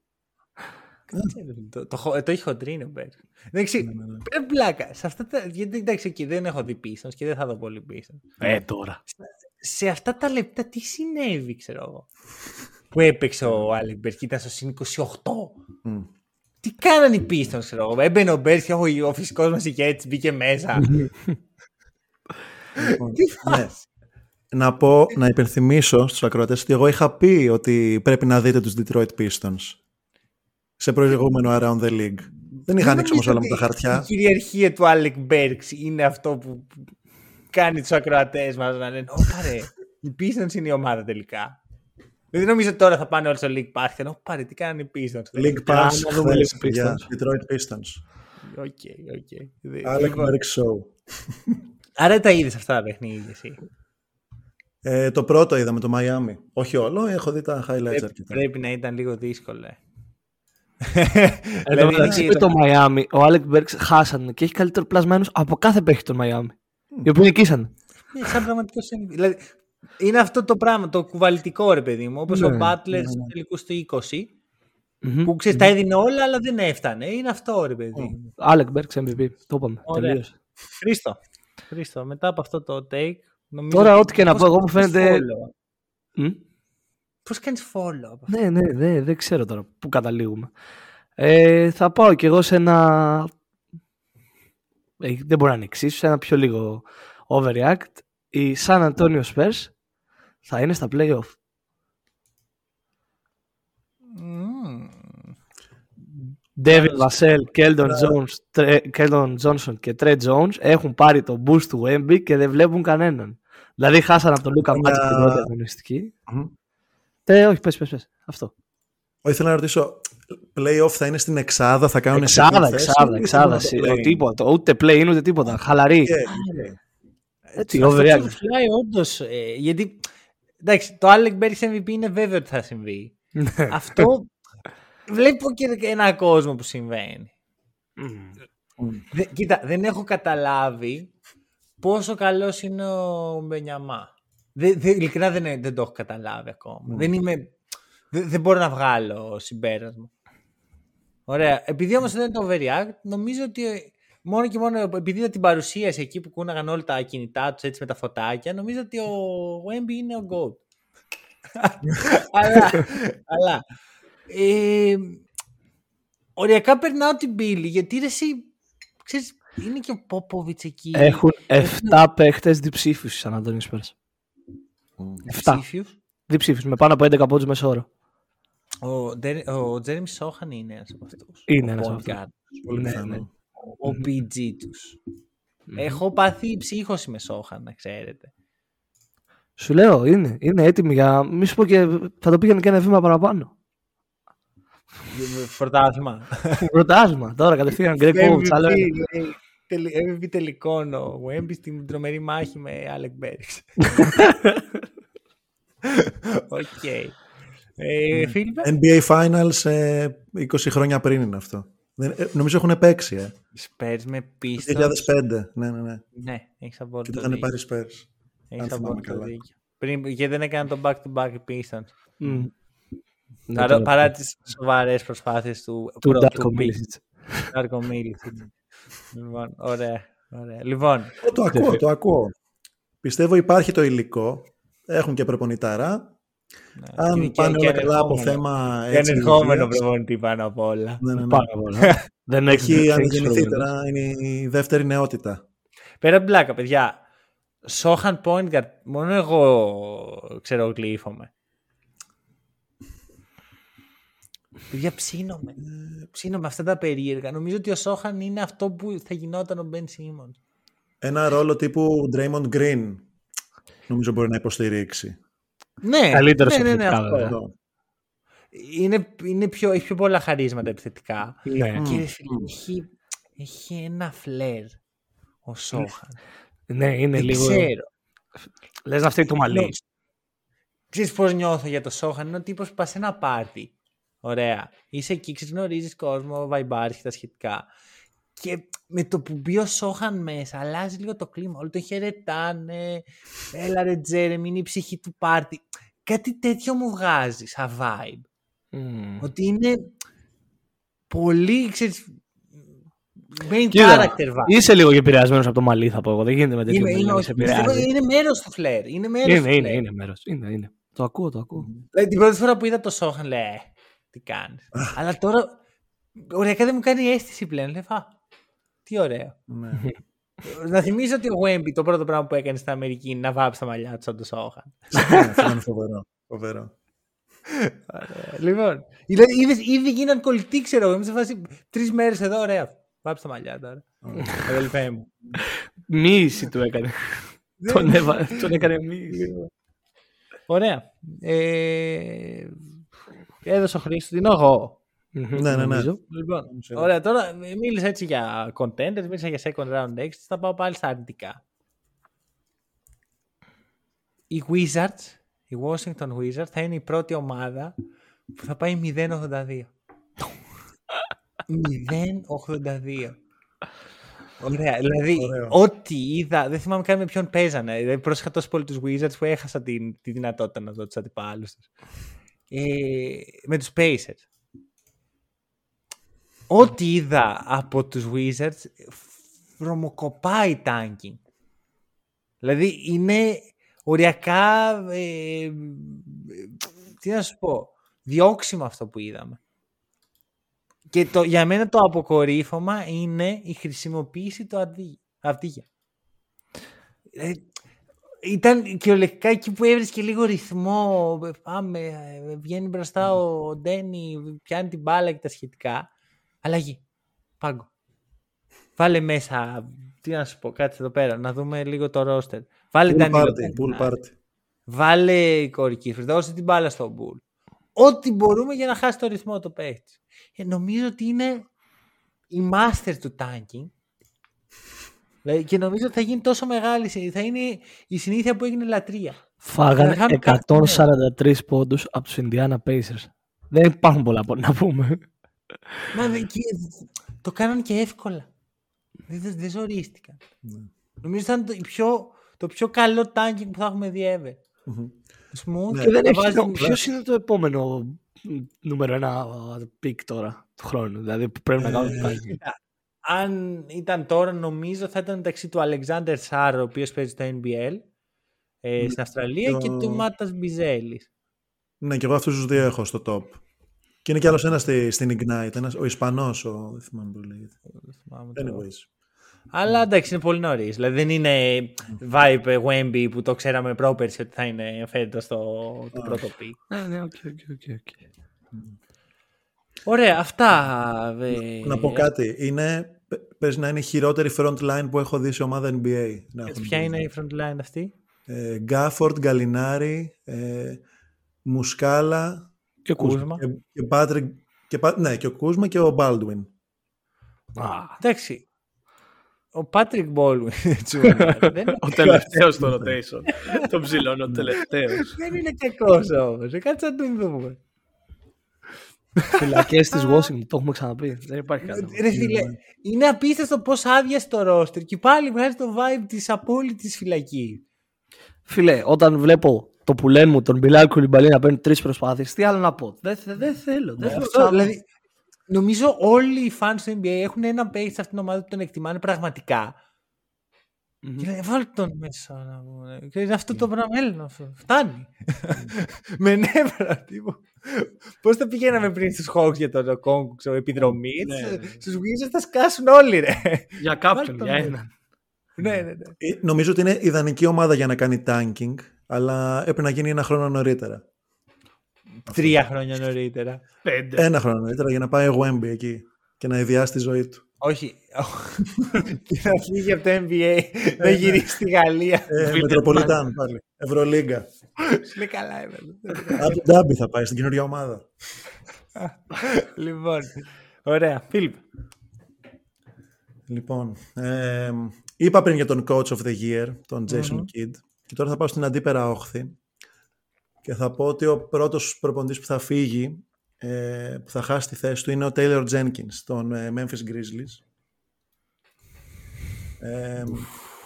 το, το, το έχει χοντρίνει ο Μπέρ. Εντάξει, πρέπει πλάκα. Σε αυτά τα, γιατί εντάξει, εκεί δεν έχω δει πίσω και δεν θα δω πολύ πίσω. Ε, τώρα. Σε αυτά τα λεπτά τι συνέβη, ξέρω εγώ. Που έπαιξε ο Άλεκ Μπέρ και ήταν στο συν 28. Τι κάνανε οι πίστων, ξέρω εγώ. Έμπαινε ο Μπέρ και ο φυσικός μας είχε έτσι, μπήκε μέσα. Τι φας; Να πω, να υπενθυμίσω στους ακροατές ότι εγώ είχα πει ότι πρέπει να δείτε τους Detroit Pistons σε προηγούμενο Around the League. Δεν είχα ανοίξει όμως όλα με τα χαρτιά. Η κυριαρχία του Άλεκ Μπέρξ είναι αυτό που κάνει τους ακροατές μας να λένε «Ω ρε, οι Pistons είναι η ομάδα τελικά». Δεν νομίζω τώρα θα πάνε όλοι στο League Pass και να πάρει τι κάνουν οι Pistons. League Pass χθες για Detroit Pistons. Οκ, οκ. Alec Burks Show. Άρα τα είδες αυτά τα παιχνίδια εσύ. Ε, το πρώτο είδα με το Miami. Όχι όλο, έχω δει τα highlights Πρέπει, αρκετά. πρέπει να ήταν λίγο δύσκολο. ε. Εν τω Δηλαδή, μεταξύ με το Miami, ο Alec Burks χάσανε και έχει καλύτερο plus-minus από κάθε παίχτη του Miami. Οι οποίοι νικήσανε. Είναι σαν πραγματικό MVP. Δηλαδή, είναι αυτό το πράγμα, το κουβαλητικό ρε παιδί μου. Όπως Ναι, ο Butler στου τελικούς του 20, που ξέρεις, τα έδινε όλα, αλλά δεν έφτανε. Είναι αυτό ρε παιδί μου. Άλεκ Μπέρξ MVP. Το είπαμε. Ωραία. Τελείωσε. Χρήστο. Χρήστο, μετά από αυτό το take. Νομίζω Τώρα, ότι- ό,τι και να πώς πω, εγώ μου κάνεις φαίνεται- follow. Μμ; Πώς κάνεις follow από αυτό; Ναι, ναι, ναι, δεν ξέρω τώρα πού καταλήγουμε. Ε, θα πάω κι εγώ σε ένα. Ε, δεν μπορεί να είναι εξίσου, σε ένα πιο λίγο overreact. Οι San Antonio Spurs θα είναι στα playoff. Μμμ. Devin Vassell, Keldon, Jones, Tre- Keldon Johnson και Trey Jones έχουν πάρει το boost του Wemby και δεν βλέπουν κανέναν. Δηλαδή χάσαν από τον Luka Μια- Magic την πρώτη αγωνιστική. Μμμ. Ε, όχι, πες, πες, πες. Αυτό. Όχι, ήθελα να ρωτήσω, playoff θα είναι στην εξάδα, θα κάνουν Εξάδα, second θέση εξάδα, ή εξάδα. θα είναι το σι- play-in? Τίποτα. Ούτε play είναι ούτε τίποτα. Χαλαρή. Και- Έτσι, Αυτό overreact. ξεφυλάει όντως. ε, γιατί, εντάξει, το Alec Berry MVP είναι βέβαιο ότι θα συμβεί. Ναι. Αυτό βλέπω και ένα κόσμο που συμβαίνει. Δε- κοίτα, δεν έχω καταλάβει πόσο καλός είναι ο Μπενιαμά; Δε, δε, ειλικρινά δεν, δεν το έχω καταλάβει ακόμα. Δεν, είμαι, δεν, δεν μπορώ να βγάλω συμπέρασμα. Ωραία. Επειδή όμως δεν είναι το overreact, νομίζω ότι μόνο και μόνο επειδή είδα την παρουσίαση εκεί που κούναγαν όλα τα κινητά τους έτσι με τα φωτάκια, νομίζω ότι ο Wemby είναι ο GOAT. αλλά, αλλά ε, οριακά περνάω την πύλη γιατί ρε εσύ, ξέρεις, είναι και ο Πόποβιτς εκεί. Έχουν 7 παίχτες διψήφιους οι San Antonio Spurs. 7 ψήφιους. διψήφιους με πάνω από 11 πόντους μέσω όρο. Ο, Ντε- ο Τζέρεμι Σόχαν είναι ένας από αυτούς. Είναι Ο ένας point από αυτούς. guard. Πολύ Ναι, πιθανό. ναι. Ο PG τους. Έχω πάθει ψύχωση με Σόχαν, να ξέρετε. Σου λέω, είναι, είναι έτοιμοι για. Μη σου πω και θα το πήγαινε και ένα βήμα παραπάνω. Φορτάθημα. Πρωτάσμα τώρα κατευθείαν Greg Popovich. Άλλο ένα. λέει, τελε- MVP τελικών ο Wemby στην τρομερή μάχη με Alec Berks. Οκ. Ε, Φίλιππε; NBA Finals ε, 20 χρόνια πριν είναι αυτό. Δεν, ε, νομίζω έχουν παίξει, ε. Spurs με Το Pistons. 2005. Ναι, ναι, ναι. Ναι, έχεις Και απόλυτο το είχαν δίκιο. πάρει Spurs. Έχεις αν θυμάμαι απόλυτο καλά. δίκιο. Πριν, γιατί δεν έκαναν τον back-to-back οι Pistons. Μμ. Ναι, Παρά, τώρα- παρά τις σοβαρές προσπάθειες του, του προ- Darko του Milicic. Darko Milicic. λοιπόν, ωραία, ωραία. Λοιπόν, Ε, το ακούω, το ακούω. Πιστεύω υπάρχει το υλικό. Έχουν και προπονητάρα. Αν και- πάνε και όλα καλά από ανερχόμενο. θέμα και έτσι ανερχόμενο υγείας. προπονητή πάνω απ' όλα. Ναι, ναι, ναι. Πάρα πολλά. Δεν Έχεις έχει αναγεννηθεί τώρα, είναι η δεύτερη νεότητα. Πέρα από την πλάκα, παιδιά. Σόχαν point guard, μόνο εγώ ξέρω γλύφομαι. Παιδιά, ψήνομαι. Ψήνομαι αυτά τα περίεργα. Νομίζω ότι ο Σόχαν είναι αυτό που θα γινόταν ο Μπεν Σίμονς. Ένα ρόλο τύπου Draymond Green νομίζω μπορεί να υποστηρίξει. Ναι, Καλύτερος ναι, ναι, ναι, επιθετικά, αυτό. βέβαια. Αυτό. Είναι, είναι πιο, έχει πιο πολλά χαρίσματα επιθετικά. Ναι. Και ρε φίλε, έχει, έχει ένα φλερ ο Σόχαν. ναι, είναι Δεν λίγο. ξέρω. Λες να φταίει το μαλλί. Ξέρεις πώς νιώθω για το Σόχαν, είναι ο τύπος που πας σε ένα πάρτι. Ωραία. Είσαι εκεί, ξέρεις, γνωρίζεις κόσμο, βαϊμπάρεις και τα σχετικά. Και με το που μπει ο Σόχαν μέσα, αλλάζει λίγο το κλίμα. Όλοι τον χαιρετάνε. Έλα ρε Τζέρεμι, είναι η ψυχή του πάρτι. Κάτι τέτοιο μου βγάζει σαν vibe. Μμμ. Ότι είναι πολύ, ξέρεις, main Κοίτα, character vibe. Είσαι λίγο και επηρεασμένος από το μαλλί, θα πω εγώ. Δεν γίνεται με τέτοιο Είναι, μαλλί είναι, να όχι, σε πιστεύω, επηρεάζει. είναι μέρος του φλερ. Είναι μέρος Είναι, του είναι, φλερ. είναι μέρος. Είναι, είναι. Το ακούω, το ακούω. Δηλαδή, την πρώτη φορά που είδα το Σόχαν, λέει, «Ε, τι κάνεις. Αλλά τώρα, ωριακά δεν μου κάνει αίσθηση πλέον. Λέει, «Α, τι ωραίο. Ναι. να θυμίσω ότι ο Wemby το πρώτο πράγμα που έκανε στην Αμερική είναι να βάψει τα μαλλιά του σαν το Σόχαν. Ναι, αυτό είναι φοβερό. φοβερό. λοιπόν, δηλαδή, είδες, ήδη γίναν κολλητοί, ξέρω εγώ. Είμαι σε φάση τρεις μέρες εδώ, ωραία. Βάψει τα μαλλιά τώρα. Αδελφέ μου. Μίση του έκανε. τον, έβα... τον έκανε μίση. Ωραία. Ε, έδωσε ο Χρήστο, την εγώ. Ναι, ναι, ναι. Νομίζω. Λοιπόν, Νομίζω. ωραία, τώρα ε, μίλησα έτσι για contenders, μίλησα για second round exits, θα πάω πάλι στα αρνητικά. Οι Wizards, οι Washington Wizards θα είναι η πρώτη ομάδα που θα πάει 0-82. 0-82. Ωραία, δηλαδή Ωραίο. ό,τι είδα, δεν θυμάμαι καν με ποιον παίζανε. Δηλαδή πρόσεχα τόσο πολύ τους Wizards που έχασα την, τη δυνατότητα να δω τους αντιπάλους τους. Ε, με τους Pacers. Ό,τι είδα από τους Wizards βρωμοκοπάει tanking. Δηλαδή είναι οριακά ε, ε, τι να σου πω διώξιμο αυτό που είδαμε. Και το, για μένα το αποκορύφωμα είναι η χρησιμοποίηση του αντί, Αυδίγια. Ε, ήταν κυριολεκτικά εκεί που έβρισκε λίγο ρυθμό. ε, Πάμε, ε, βγαίνει μπροστά ο Ντένι, πιάνει την μπάλα και τα σχετικά. Αλλαγή. Πάγκο. Βάλε μέσα. Τι να σου πω, κάτσε εδώ πέρα, να δούμε λίγο το ρόστερ. Βάλε Pool Danilo party, Gallinari. pool party. Βάλε κορική, δώσε την μπάλα στον Μπουλ. Ό,τι μπορούμε για να χάσει το ρυθμό το παίχτη. Ε, νομίζω ότι είναι η master του tanking. Δηλαδή, και νομίζω ότι θα γίνει τόσο μεγάλη, σε- θα είναι η συνήθεια που έγινε λατρεία. Φάγανε Θα κάνουν κάτι, 143 πόντους από τους Indiana Pacers. Δεν υπάρχουν πολλά πόντου να πούμε. Μα δε- και, το κάναν και εύκολα. Δεν, δεν, δεν ζορίστηκαν. Νομίζω θα είναι το πιο, το πιο καλό tanking που θα έχουμε δει ever. Smooth. Ναι. Και δεν θα έχει. βάζει- Ποιος είναι το επόμενο μ, νούμερο ένα pick τώρα του χρόνου; Δηλαδή που πρέπει να Ε, κάνουμε κάτι. Αν ήταν τώρα, νομίζω θα ήταν μεταξύ του Αλεξάνδρ Σάρ, ο οποίος παίζει στο NBL ε, στην Αυστραλία, το- και του Μάτας Μπιζέλης. Ναι, και εγώ αυτούς τους δύο έχω στο top. Και είναι κι άλλος ένας στη, στην Ignite, ένας, ο Ισπανός, ο, δεν θυμάμαι πώς λέγεται. Anyways. Αλλά εντάξει, είναι πολύ νωρίς. Δηλαδή δεν είναι vibe ε, Wemby που το ξέραμε πρόπερση ότι θα είναι φέτος το, το πρώτο pick. Ναι, ναι, οκ, οκ, οκ, οκ. Ωραία, αυτά. ε, Να πω κάτι. Είναι, πε- παίζει να είναι η χειρότερη front line που έχω δει σε ομάδα NBA. Να έχουν Ποια δει. είναι η front line αυτή; Ε, Γκάφορντ, Γκαλινάρη, ε, Μουσκάλα Και ο Κούσμα. Κούσμα. και, και Patrick. Και, Πα- ναι, και ο Κούσμα και ο Baldwin. Α, Εντάξει. Ο Patrick Baldwin Jr. δεν, είναι Ο τελευταίος στο rotation. Τον ψηλώνω, ο τελευταίος. δεν είναι κακός όμως. Κάτσε να τον δούμε. Φυλακές της Washington, το έχουμε ξαναπεί. Δεν υπάρχει κάτι. Ρε φίλε, είναι απίστευτο πώ άδεια το ρόστερ και πάλι βγάζει το vibe της απόλυτης φυλακή. Φίλε, όταν βλέπω το πουλέν μου, τον Μπιλάλ Κουλιμπαλί να παίρνει τρεις προσπάθειες, τι άλλο να πω. Δεν, θε- δεν θέλω. Δεν θέλω Αυτό, ξανά. δηλαδή, νομίζω όλοι οι fans του NBA έχουν έναν παίκτη σε αυτήν την ομάδα που τον εκτιμάνε πραγματικά. Και λένε, βάλτε τον μέσα. Να πούμε. Και είναι αυτό το πράγμα, έλα, αυτό. Φτάνει. Με νεύρα, τύπου. Πώς θα πηγαίναμε πριν στους Hawks για τον κόγκο, ξέρω, επιδρομής; Στους Wizards θα σκάσουν όλοι, ρε. Για Βάλτε κάποιον, τον για μέσα. έναν. ναι, ναι, ναι. Ε, Νομίζω ότι είναι ιδανική ομάδα για να κάνει tanking, αλλά έπρεπε να γίνει ένα χρόνο νωρίτερα. Τρία χρόνια νωρίτερα. Πέντε. Ένα χρόνο νωρίτερα για να πάει ο Wemby εκεί και να ιδιάσει τη ζωή του. Όχι. και να φύγει από το NBA, να γυρίσει στη Γαλλία. Ε, Μετροπολιτάν πάλι. Ευρωλίγκα. Είναι καλά, έβαλε. Από Ντάμπι θα πάει στην καινούργια ομάδα. λοιπόν, ωραία. Φίλιπ. Λοιπόν, ε, είπα πριν για τον coach of the year, τον Jason Kidd, και τώρα θα πάω στην αντίπερα όχθη και θα πω ότι ο πρώτος προπονητής που θα φύγει, ε, που θα χάσει τη θέση του, είναι ο Taylor Jenkins, των ε, Memphis Grizzlies. Ε,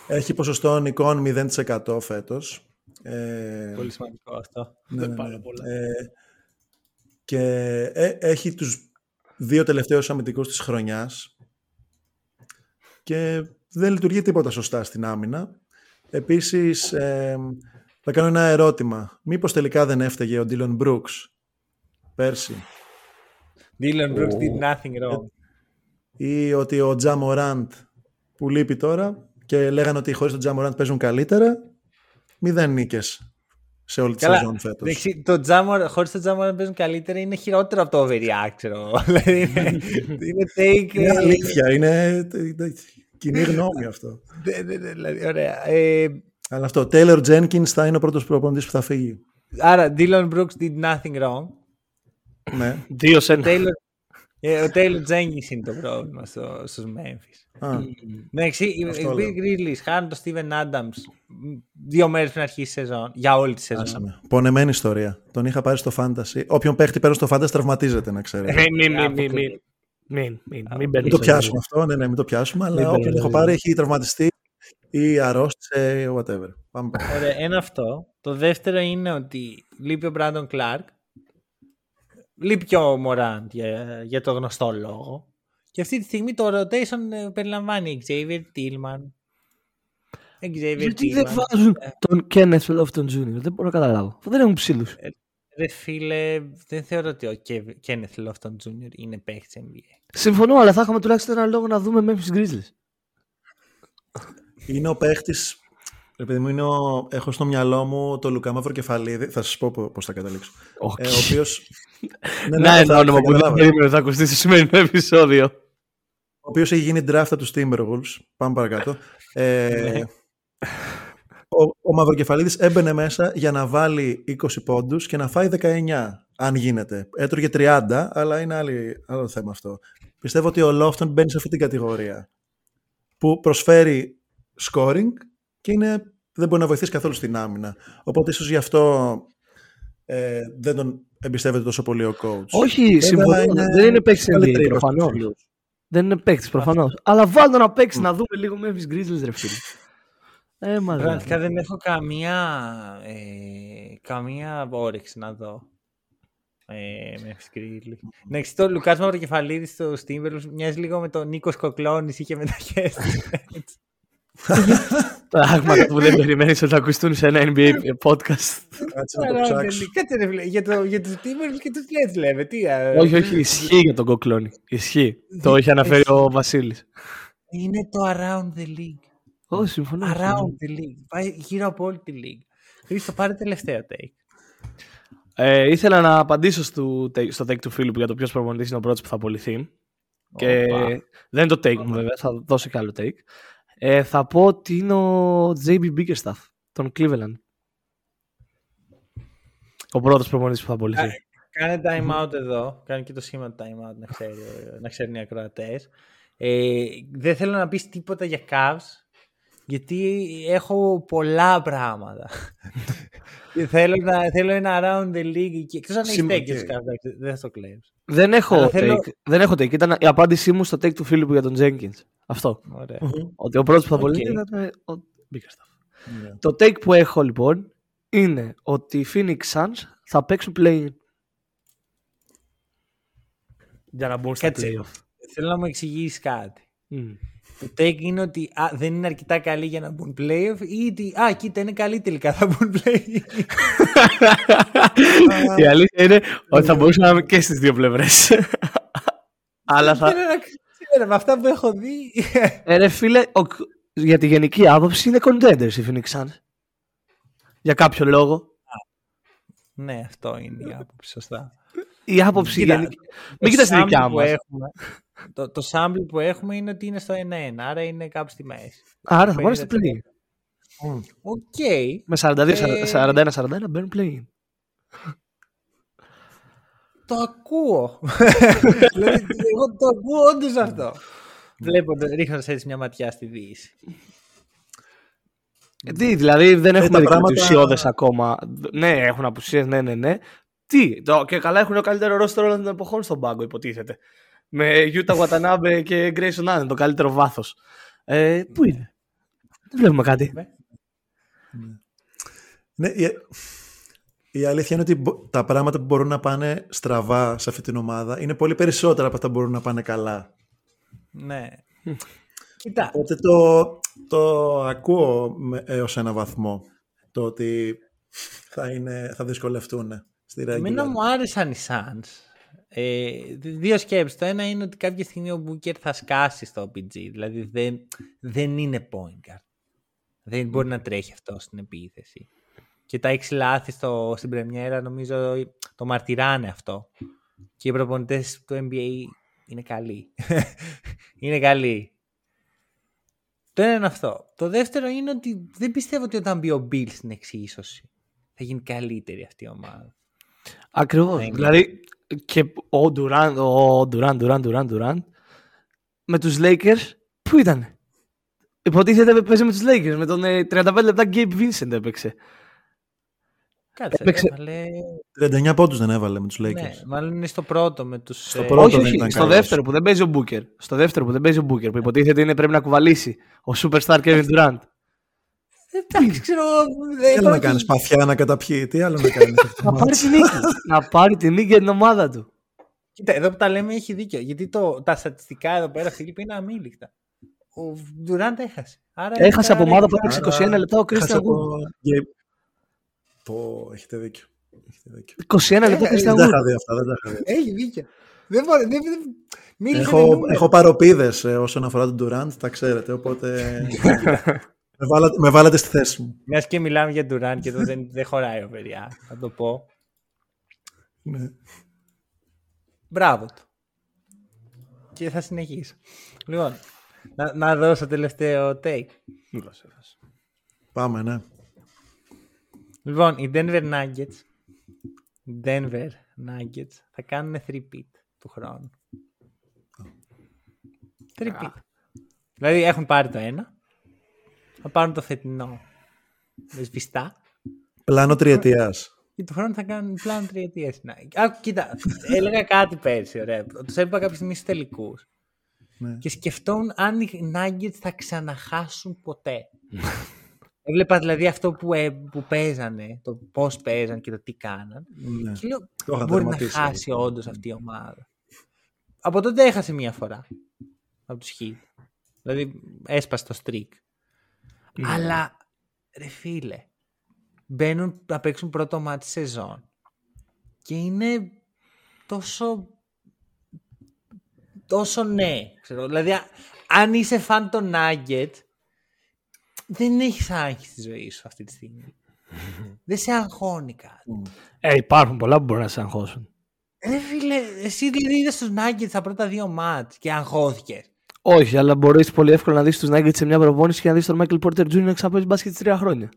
έχει ποσοστό εικόν 0% φέτος. Ε, Πολύ σημαντικό αυτό. ναι, ναι, πάρα ναι. πολλά. Ε, και ε, έχει τους δύο τελευταίους αμυντικούς της χρονιάς και δεν λειτουργεί τίποτα σωστά στην άμυνα. Επίσης, ε, θα κάνω ένα ερώτημα. Μήπως τελικά δεν έφταιγε ο Ντίλον Μπρούξ πέρσι Dylan Brooks did nothing wrong. ή ότι ο Τζα Μοράντ που λείπει τώρα και λέγανε ότι χωρίς τον Τζα Μοράντ παίζουν καλύτερα, μηδέν νίκες σε όλη τη Καλά, σεζόν φέτος. εντάξει, το Jamor, χωρίς το Jamor να παίζουν καλύτερα είναι χειρότερο από το overreact, ξέρω εγώ. Δηλαδή είναι, είναι take... Είναι ε, αλήθεια, είναι είναι κοινή γνώμη αυτό. ναι, ναι, ναι, δηλαδή, ωραία. Ε, Αλλά αυτό, Taylor Jenkins θα είναι ο πρώτος προπονητής που θα φύγει. άρα, Dylan Brooks did nothing wrong. Ναι. Δύο σε ένα. Taylor, ε, ο Taylor Jenkins είναι το πρόβλημα στο, στους Memphis. Α, Εντάξει, οι Αυτό οι λέω. Big Grizzlies χάνουν τον Steven Adams δύο μέρες πριν αρχίσει η σεζόν, για όλη τη σεζόν. χάσαμε. Πονεμένη ιστορία. Τον είχα πάρει στο Fantasy. Όποιον παίχτη παίρνει στο Fantasy τραυματίζεται, να ξέρετε. Μην, μην, μην, μην, Αποκλείεται. μην. Μην, μην, μην Μην μπαίνεις το στο πιάσουμε αυτό, ναι, ναι, μην το πιάσουμε. Αλλά Μην όποιον μπαίνουμε, έχω ναι. πάρει έχει τραυματιστεί ή αρρώστησε, whatever. Πάμε. Ωραία, ένα αυτό. Το δεύτερο είναι ότι λείπει ο Brandon Clark. Λείπει και ο Morant για, για το γνωστό λόγο. Και αυτή τη στιγμή το rotation ε, περιλαμβάνει Xavier Tillman. Xavier Γιατί Tillman. δεν βάζουν τον Kenneth Lofton Jr. Δεν μπορώ να καταλάβω. Αφού δεν έχουν ψήλους. Ρε φίλε, δεν θεωρώ ότι ο Kev- Kenneth Lofton Jr. είναι παίχτης NBA. Συμφωνώ, αλλά θα είχαμε τουλάχιστον ένα λόγο να δούμε Memphis Grizzlies. Είναι ο παίχτη. Επειδή μου είναι ο, έχω στο μυαλό μου το Λουκά Μαυροκεφαλίδη, θα σας πω πώς θα καταλήξω. Όχι. Ε, ο οποίο. ναι, Να ένα θα, όνομα θα που δεν καταλάβω. περίμενε θα ακουστεί στο σημερινό επεισόδιο. ο οποίος έχει γίνει draft από τους Timberwolves. Πάμε παρακάτω. Ε, ο, ο Μαυροκεφαλίδης έμπαινε μέσα για να βάλει 20 πόντους και να φάει 19, αν γίνεται. Έτρωγε 30, αλλά είναι άλλη, άλλο θέμα αυτό. Πιστεύω ότι ο Λόφτον μπαίνει σε αυτή την κατηγορία που προσφέρει scoring και είναι, δεν μπορεί να βοηθήσει καθόλου στην άμυνα. Οπότε ίσως γι' αυτό ε, δεν τον εμπιστεύεται τόσο πολύ ο coach. Όχι, Βέβαια, συμφωνώ. είναι Δεν είναι παίκτης καλύτερη NBA προς τους προφανώς. φίλους. Δεν είναι παίκτης προφανώς. Αλλά βάλτε να παίξει να δούμε λίγο Memphis Grizzlies, ρε φίλε. Ε, μα Πραγματικά δεν έχω καμία, ε, καμία όρεξη να δω. Ε, με Grizzlies. Εντάξει, το Λουκάς Μαυροκεφαλίδης στο Timberwolves μοιάζει λίγο με τον Νίκος Κοκλώνης είχε μεταχέσει. Πράγματα που δεν περιμένεις ότι θα ακουστούν σε ένα NBA podcast. Κάτσε να το ψάξω. Κάτσε ρε φίλε, για, το, για τους Timberwolves και τους Nets λέμε. Τι, α, όχι, όχι, ισχύει για τον κοκλόνι. Ισχύει. Το έχει αναφέρει ο Βασίλης. Είναι το around the league. Όχι, συμφωνώ. συμφωνώ. Around the league. Πάει γύρω από όλη τη league. Χρήστο, πάρε τελευταίο take. Ε, ήθελα να απαντήσω στο, take- στο take του φίλου που για το ποιος προπονητής είναι ο πρώτος που θα απολυθεί. Και Οπα. δεν είναι το take μου, βέβαια, θα δώσω και άλλο take. Ε, θα πω ότι είναι ο JB Bickerstaff, των Cleveland. Ο πρώτος προπονητής που θα απολυθεί. Κάνε time out εδώ. Κάνε και το σήμα του time out να, ξέρει, να ξέρουν οι ακροατές. Ε, δεν θέλω να πεις τίποτα για Cavs γιατί έχω πολλά πράγματα. Και θέλω, να, θέλω ένα around the league και εκτός αν έχεις Συμ- take για οκ. τους Cavs, εντάξει, δεν θα το claims. Δεν έχω, Αλλά take, θέλω- δεν έχω take. Ήταν η απάντησή μου στο take του φίλου για τον Jenkins. Αυτό. Ωραία. Ότι ο πρώτος που θα Οκ. απολυθεί ήταν ο Bickerstaff. Ναι. Το take που έχω λοιπόν είναι ότι οι Phoenix Suns θα παίξουν play-in για να μπουν στα Κάτσε. playoff. Θέλω να μου εξηγήσεις κάτι. Μμ. Το take είναι ότι α, δεν είναι αρκετά καλή για να μπουν playoff ή ότι α, κοίτα είναι καλή τελικά θα μπουν playoff. Η αλήθεια είναι ότι θα μπορούσαμε να είμαι και στις δύο πλευρές. Αλλά θα... Θέλω να ξέρω, με αυτά που έχω δει. Ε, ρε φίλε, ο- για τη γενική άποψη είναι contenders οι Phoenix Suns. Για κάποιο λόγο. ναι, αυτό είναι η άποψη, σωστά. Η άποψη Κοίτα, γενική... Μην κοιτάς τη sample δικιά που μας. έχουμε- το, το sample που έχουμε είναι ότι είναι στο 1-1, άρα είναι κάπου στη μέση. Άρα θα πάνε στο 50%. play. Οκ. Με 42, Ε, 41-41 μπαίνουν play-in. Το ακούω. δηλαδή, εγώ το ακούω όντως αυτό. Βλέποντα, ρίχνοντας έτσι μια ματιά στη Δύση. Ε, Τι, δηλαδή δεν έχουμε τα δει πράγματα- κάτι ουσιώδες ακόμα. Ναι, έχουν απουσίες, ναι, ναι, ναι. Τι, το, και καλά έχουν το καλύτερο ρόστερ όλων των εποχών στον πάγκο, υποτίθεται. Με Yuta Watanabe και Grayson Allen, το καλύτερο βάθος. Ε, πού είναι; Δεν βλέπουμε κάτι. Ναι, η, η αλήθεια είναι ότι μπο- τα πράγματα που μπορούν να πάνε στραβά σε αυτή την ομάδα είναι πολύ περισσότερα από αυτά που μπορούν να πάνε καλά. Ναι. Κοίτα, Οπότε το, το ακούω με- έως ένα βαθμό το ότι θα, είναι, θα δυσκολευτούν στη εμένα regular. μου άρεσαν οι Suns. Ε, δύο σκέψεις. Το ένα είναι ότι κάποια στιγμή ο Booker θα σκάσει στο OPG. Δηλαδή δεν, δεν είναι point guard. Δεν μπορεί να τρέχει αυτό στην επίθεση. Και τα έξι λάθη στο, στην πρεμιέρα νομίζω το μαρτυράνε αυτό. Και οι προπονητές του NBA είναι καλοί. είναι καλοί. Το ένα είναι αυτό. Το δεύτερο είναι ότι δεν πιστεύω ότι όταν μπει ο Bill στην εξίσωση θα γίνει καλύτερη αυτή η ομάδα. Ακριβώς. Ναι. Δηλαδή και ο Ντουράν, ο Ντουράν, Ντουράν, Ντουράν, Ντουράν με τους Lakers πού ήταν. Υποτίθεται παίζει με τους Lakers. Με τον ε, 35 λεπτά Gabe Vincent έπαιξε. Κάτσε, Έπαιξε- έβαλε... 39 πόντους δεν έβαλε με τους Lakers. Ναι, μάλλον είναι στο πρώτο με τους... Στο ε, πρώτο όχι, δεν όχι. ήταν Στο καλός. δεύτερο που δεν παίζει ο Booker. Στο δεύτερο που δεν παίζει ο Booker. Που υποτίθεται είναι πρέπει να κουβαλήσει ο Superstar Kevin Durant. Εντάξει, ξέρω... Τι δεν άλλο να υπάρχει- κάνεις, παθιά να καταπιεί, τι άλλο να κάνεις. αυτό; Το να πάρει μάτς. την νίκη. να πάρει την νίκη για την ομάδα του. Κοίτα, εδώ που τα λέμε έχει δίκιο. Γιατί το, τα στατιστικά εδώ πέρα, Φίλιππ, είναι αμήλικτα. Ο Ντουράντ έχασε. Άρα Έχασε από ομάδα που έπαιξε. έπαιξε 21 λεπτά ο Έχασε Christian από Wood. Gabe. Πω, έχετε δίκιο. Έχετε δίκιο. 21 λεπτά Ε, Christian Δεν τα Wood. είχα δει αυτά, δεν τα είχα δει. Έχει δίκιο. Δεν μπορεί, δεν, δεν, μίλησε με Έχω, νούμερα. έχω παροπίδες ε, όσον αφορά τον Durant, τα ξέρετε, οπότε με, βάλατε, με βάλατε στη θέση μου. Μιας και μιλάμε για Ντουράντ και εδώ δεν, δεν χωράει ο Βεριά, θα το πω. Ναι. Μπράβο του. Και θα συνεχίσω. Λοιπόν, να, να δώσω τελευταίο take. Πάμε, ναι. Λοιπόν, οι Denver Nuggets, οι Denver Nuggets θα κάνουν 3-peat του χρόνου. 3-peat. Δηλαδή έχουν πάρει το ένα, θα πάρουν το φετινό με σβηστά Πλάνο τριετίας. και του χρόνου θα κάνουν πλάνο τριετίας. Να, α, κοίτα, έλεγα κάτι πέρσι, ωραία. Τους έβλεπα κάποια στιγμή στους τελικούς Ναι. και σκεφτόμουν αν οι Nuggets θα ξαναχάσουν ποτέ. Έβλεπα δηλαδή αυτό που, ε, που παίζανε, το πώς παίζαν και το τι κάναν. Ναι. Και λέω, Το είχα μπορεί να τερματίσει. χάσει όντως αυτή η ομάδα. Από τότε έχασε μία φορά. Από τους Heat. Δηλαδή έσπασε το streak. Αλλά, ρε φίλε, μπαίνουν να παίξουν πρώτο μάτι σεζόν. Και είναι τόσο... Τόσο ναι. Ξέρω. Δηλαδή, α- αν είσαι φαν των Nugget, δεν έχεις άγχη στη ζωή σου αυτή τη στιγμή. δεν σε αγχώνει κάτι. Ε, υπάρχουν πολλά που μπορούν να σε αγχώσουν. Ρε φίλε, εσύ δηλαδή είδες τους Nuggets τα πρώτα δύο μάτς και αγχώθηκες. Όχι, αλλά μπορείς πολύ εύκολα να δεις τους Nuggets σε μια προπόνηση και να δεις τον Michael Porter Jr. να ξαναπαίζει μπάσκετ σε τρία χρόνια.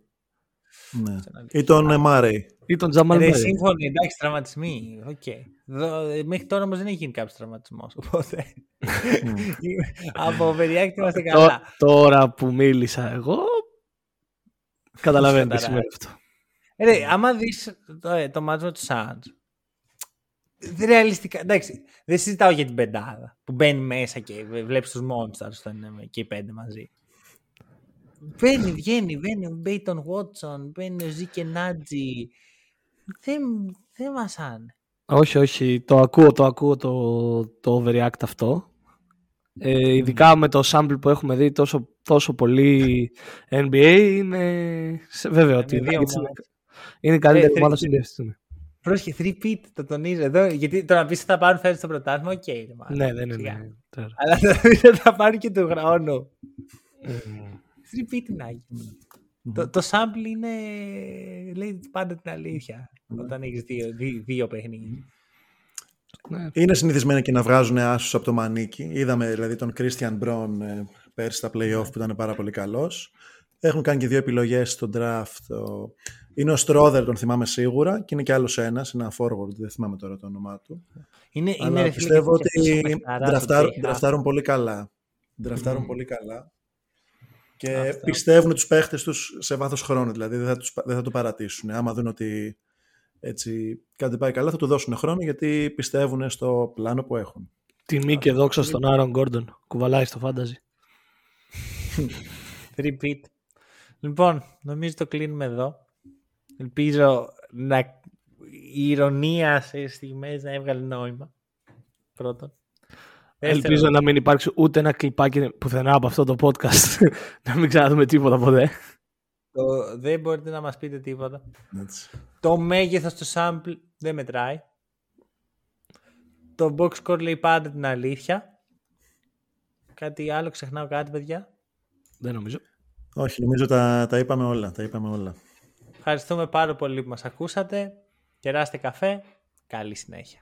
Ναι. Ή τον ε, Murray. Ή τον Jamal Ρε, Murray. σύμφωνοι, εντάξει, τραυματισμοί. Οκ. Δο- ε, Μέχρι τώρα όμως δεν έχει γίνει κάποιος τραυματισμός. Οπότε. Από περιάκτη είμαστε Τω- καλά. Τώρα που μίλησα εγώ. Καταλαβαίνετε τι σημαίνει αυτό. Ε, Ρε, άμα δεις το, ε, το μάτσο του Suns. Ρεαλιστικά, εντάξει, δεν συζητάω για την πεντάδα που μπαίνει μέσα και βλέπει τους Monsters όταν είναι και οι πέντε μαζί. Μπαίνει, βγαίνει, μπαίνει ο Μπέιτον Βότσον, μπαίνει ο Ζήκε Νάτζι. Δεν, δεν μασάνε. Όχι, όχι. Το ακούω, το ακούω το, το overreact αυτό. Ε, ειδικά με το sample που έχουμε δει τόσο, τόσο πολύ NBA είναι σε- βέβαιο ότι Είναι δύο είναι, ομάδες. είναι η καλύτερη Ε, ομάδα τρεις- στην στιγμή. Πρόσεχε, 3-peat, το τονίζω εδώ. Γιατί το να πεις ότι θα πάρουν φέτο το πρωτάθλημα, οκ. ρε, μάλλον, Ναι, δεν σιγά. είναι. τώρα. Αλλά το να πεις ότι θα πάρουν και του χρόνου. 3-peat είναι άγριο. Το, το sample είναι. λέει πάντα την αλήθεια. Όταν έχεις δύο, δύ- δύο παιχνίδια. Ναι. Είναι συνηθισμένοι και να βγάζουν άσους από το μανίκι. Είδαμε δηλαδή τον Christian Braun ε, πέρσι στα play-off που ήταν πάρα πολύ καλός. Έχουν κάνει και δύο επιλογές στο draft. Ο- Είναι ο Στρόδερ, τον θυμάμαι σίγουρα, και είναι και άλλος ένας, ένα forward, δεν θυμάμαι τώρα το όνομά του. Είναι, είναι Αλλά ρε φίλε, πιστεύω και αυτός ο ότι παιχταράς, ντραφτάρουν, ότι- ντραφτάρουν πολύ καλά. Ντραφτάρουν πολύ καλά. Και Αυτό. πιστεύουν τους παίχτες τους σε βάθος χρόνου. Δηλαδή δεν θα, τους, δεν θα το παρατήσουν. Άμα δουν ότι έτσι κάτι πάει καλά θα του δώσουν χρόνο γιατί πιστεύουν στο πλάνο που έχουν. Τιμή και δόξα στον Άρον Γκόρντον. Κουβαλάει στο φάνταζι. Repeat. Λοιπόν, νομίζω το κλείνουμε εδώ. Ελπίζω να η ηρωνία σε στιγμές να έβγαλε νόημα. Πρώτον. Ελπίζω Δεύτερον, να μην υπάρξει ούτε ένα κλιπάκι πουθενά από αυτό το podcast. να μην ξαναδούμε τίποτα ποτέ. το- δεν μπορείτε να μας πείτε τίποτα. Έτσι. Το μέγεθος του sample δεν μετράει. Το box score λέει πάντα την αλήθεια. Κάτι άλλο, ξεχνάω κάτι, παιδιά. Δεν νομίζω. Όχι, νομίζω τα, τα είπαμε όλα. Τα είπαμε όλα. Ευχαριστούμε πάρα πολύ που μας ακούσατε. Κεράστε καφέ. Καλή συνέχεια.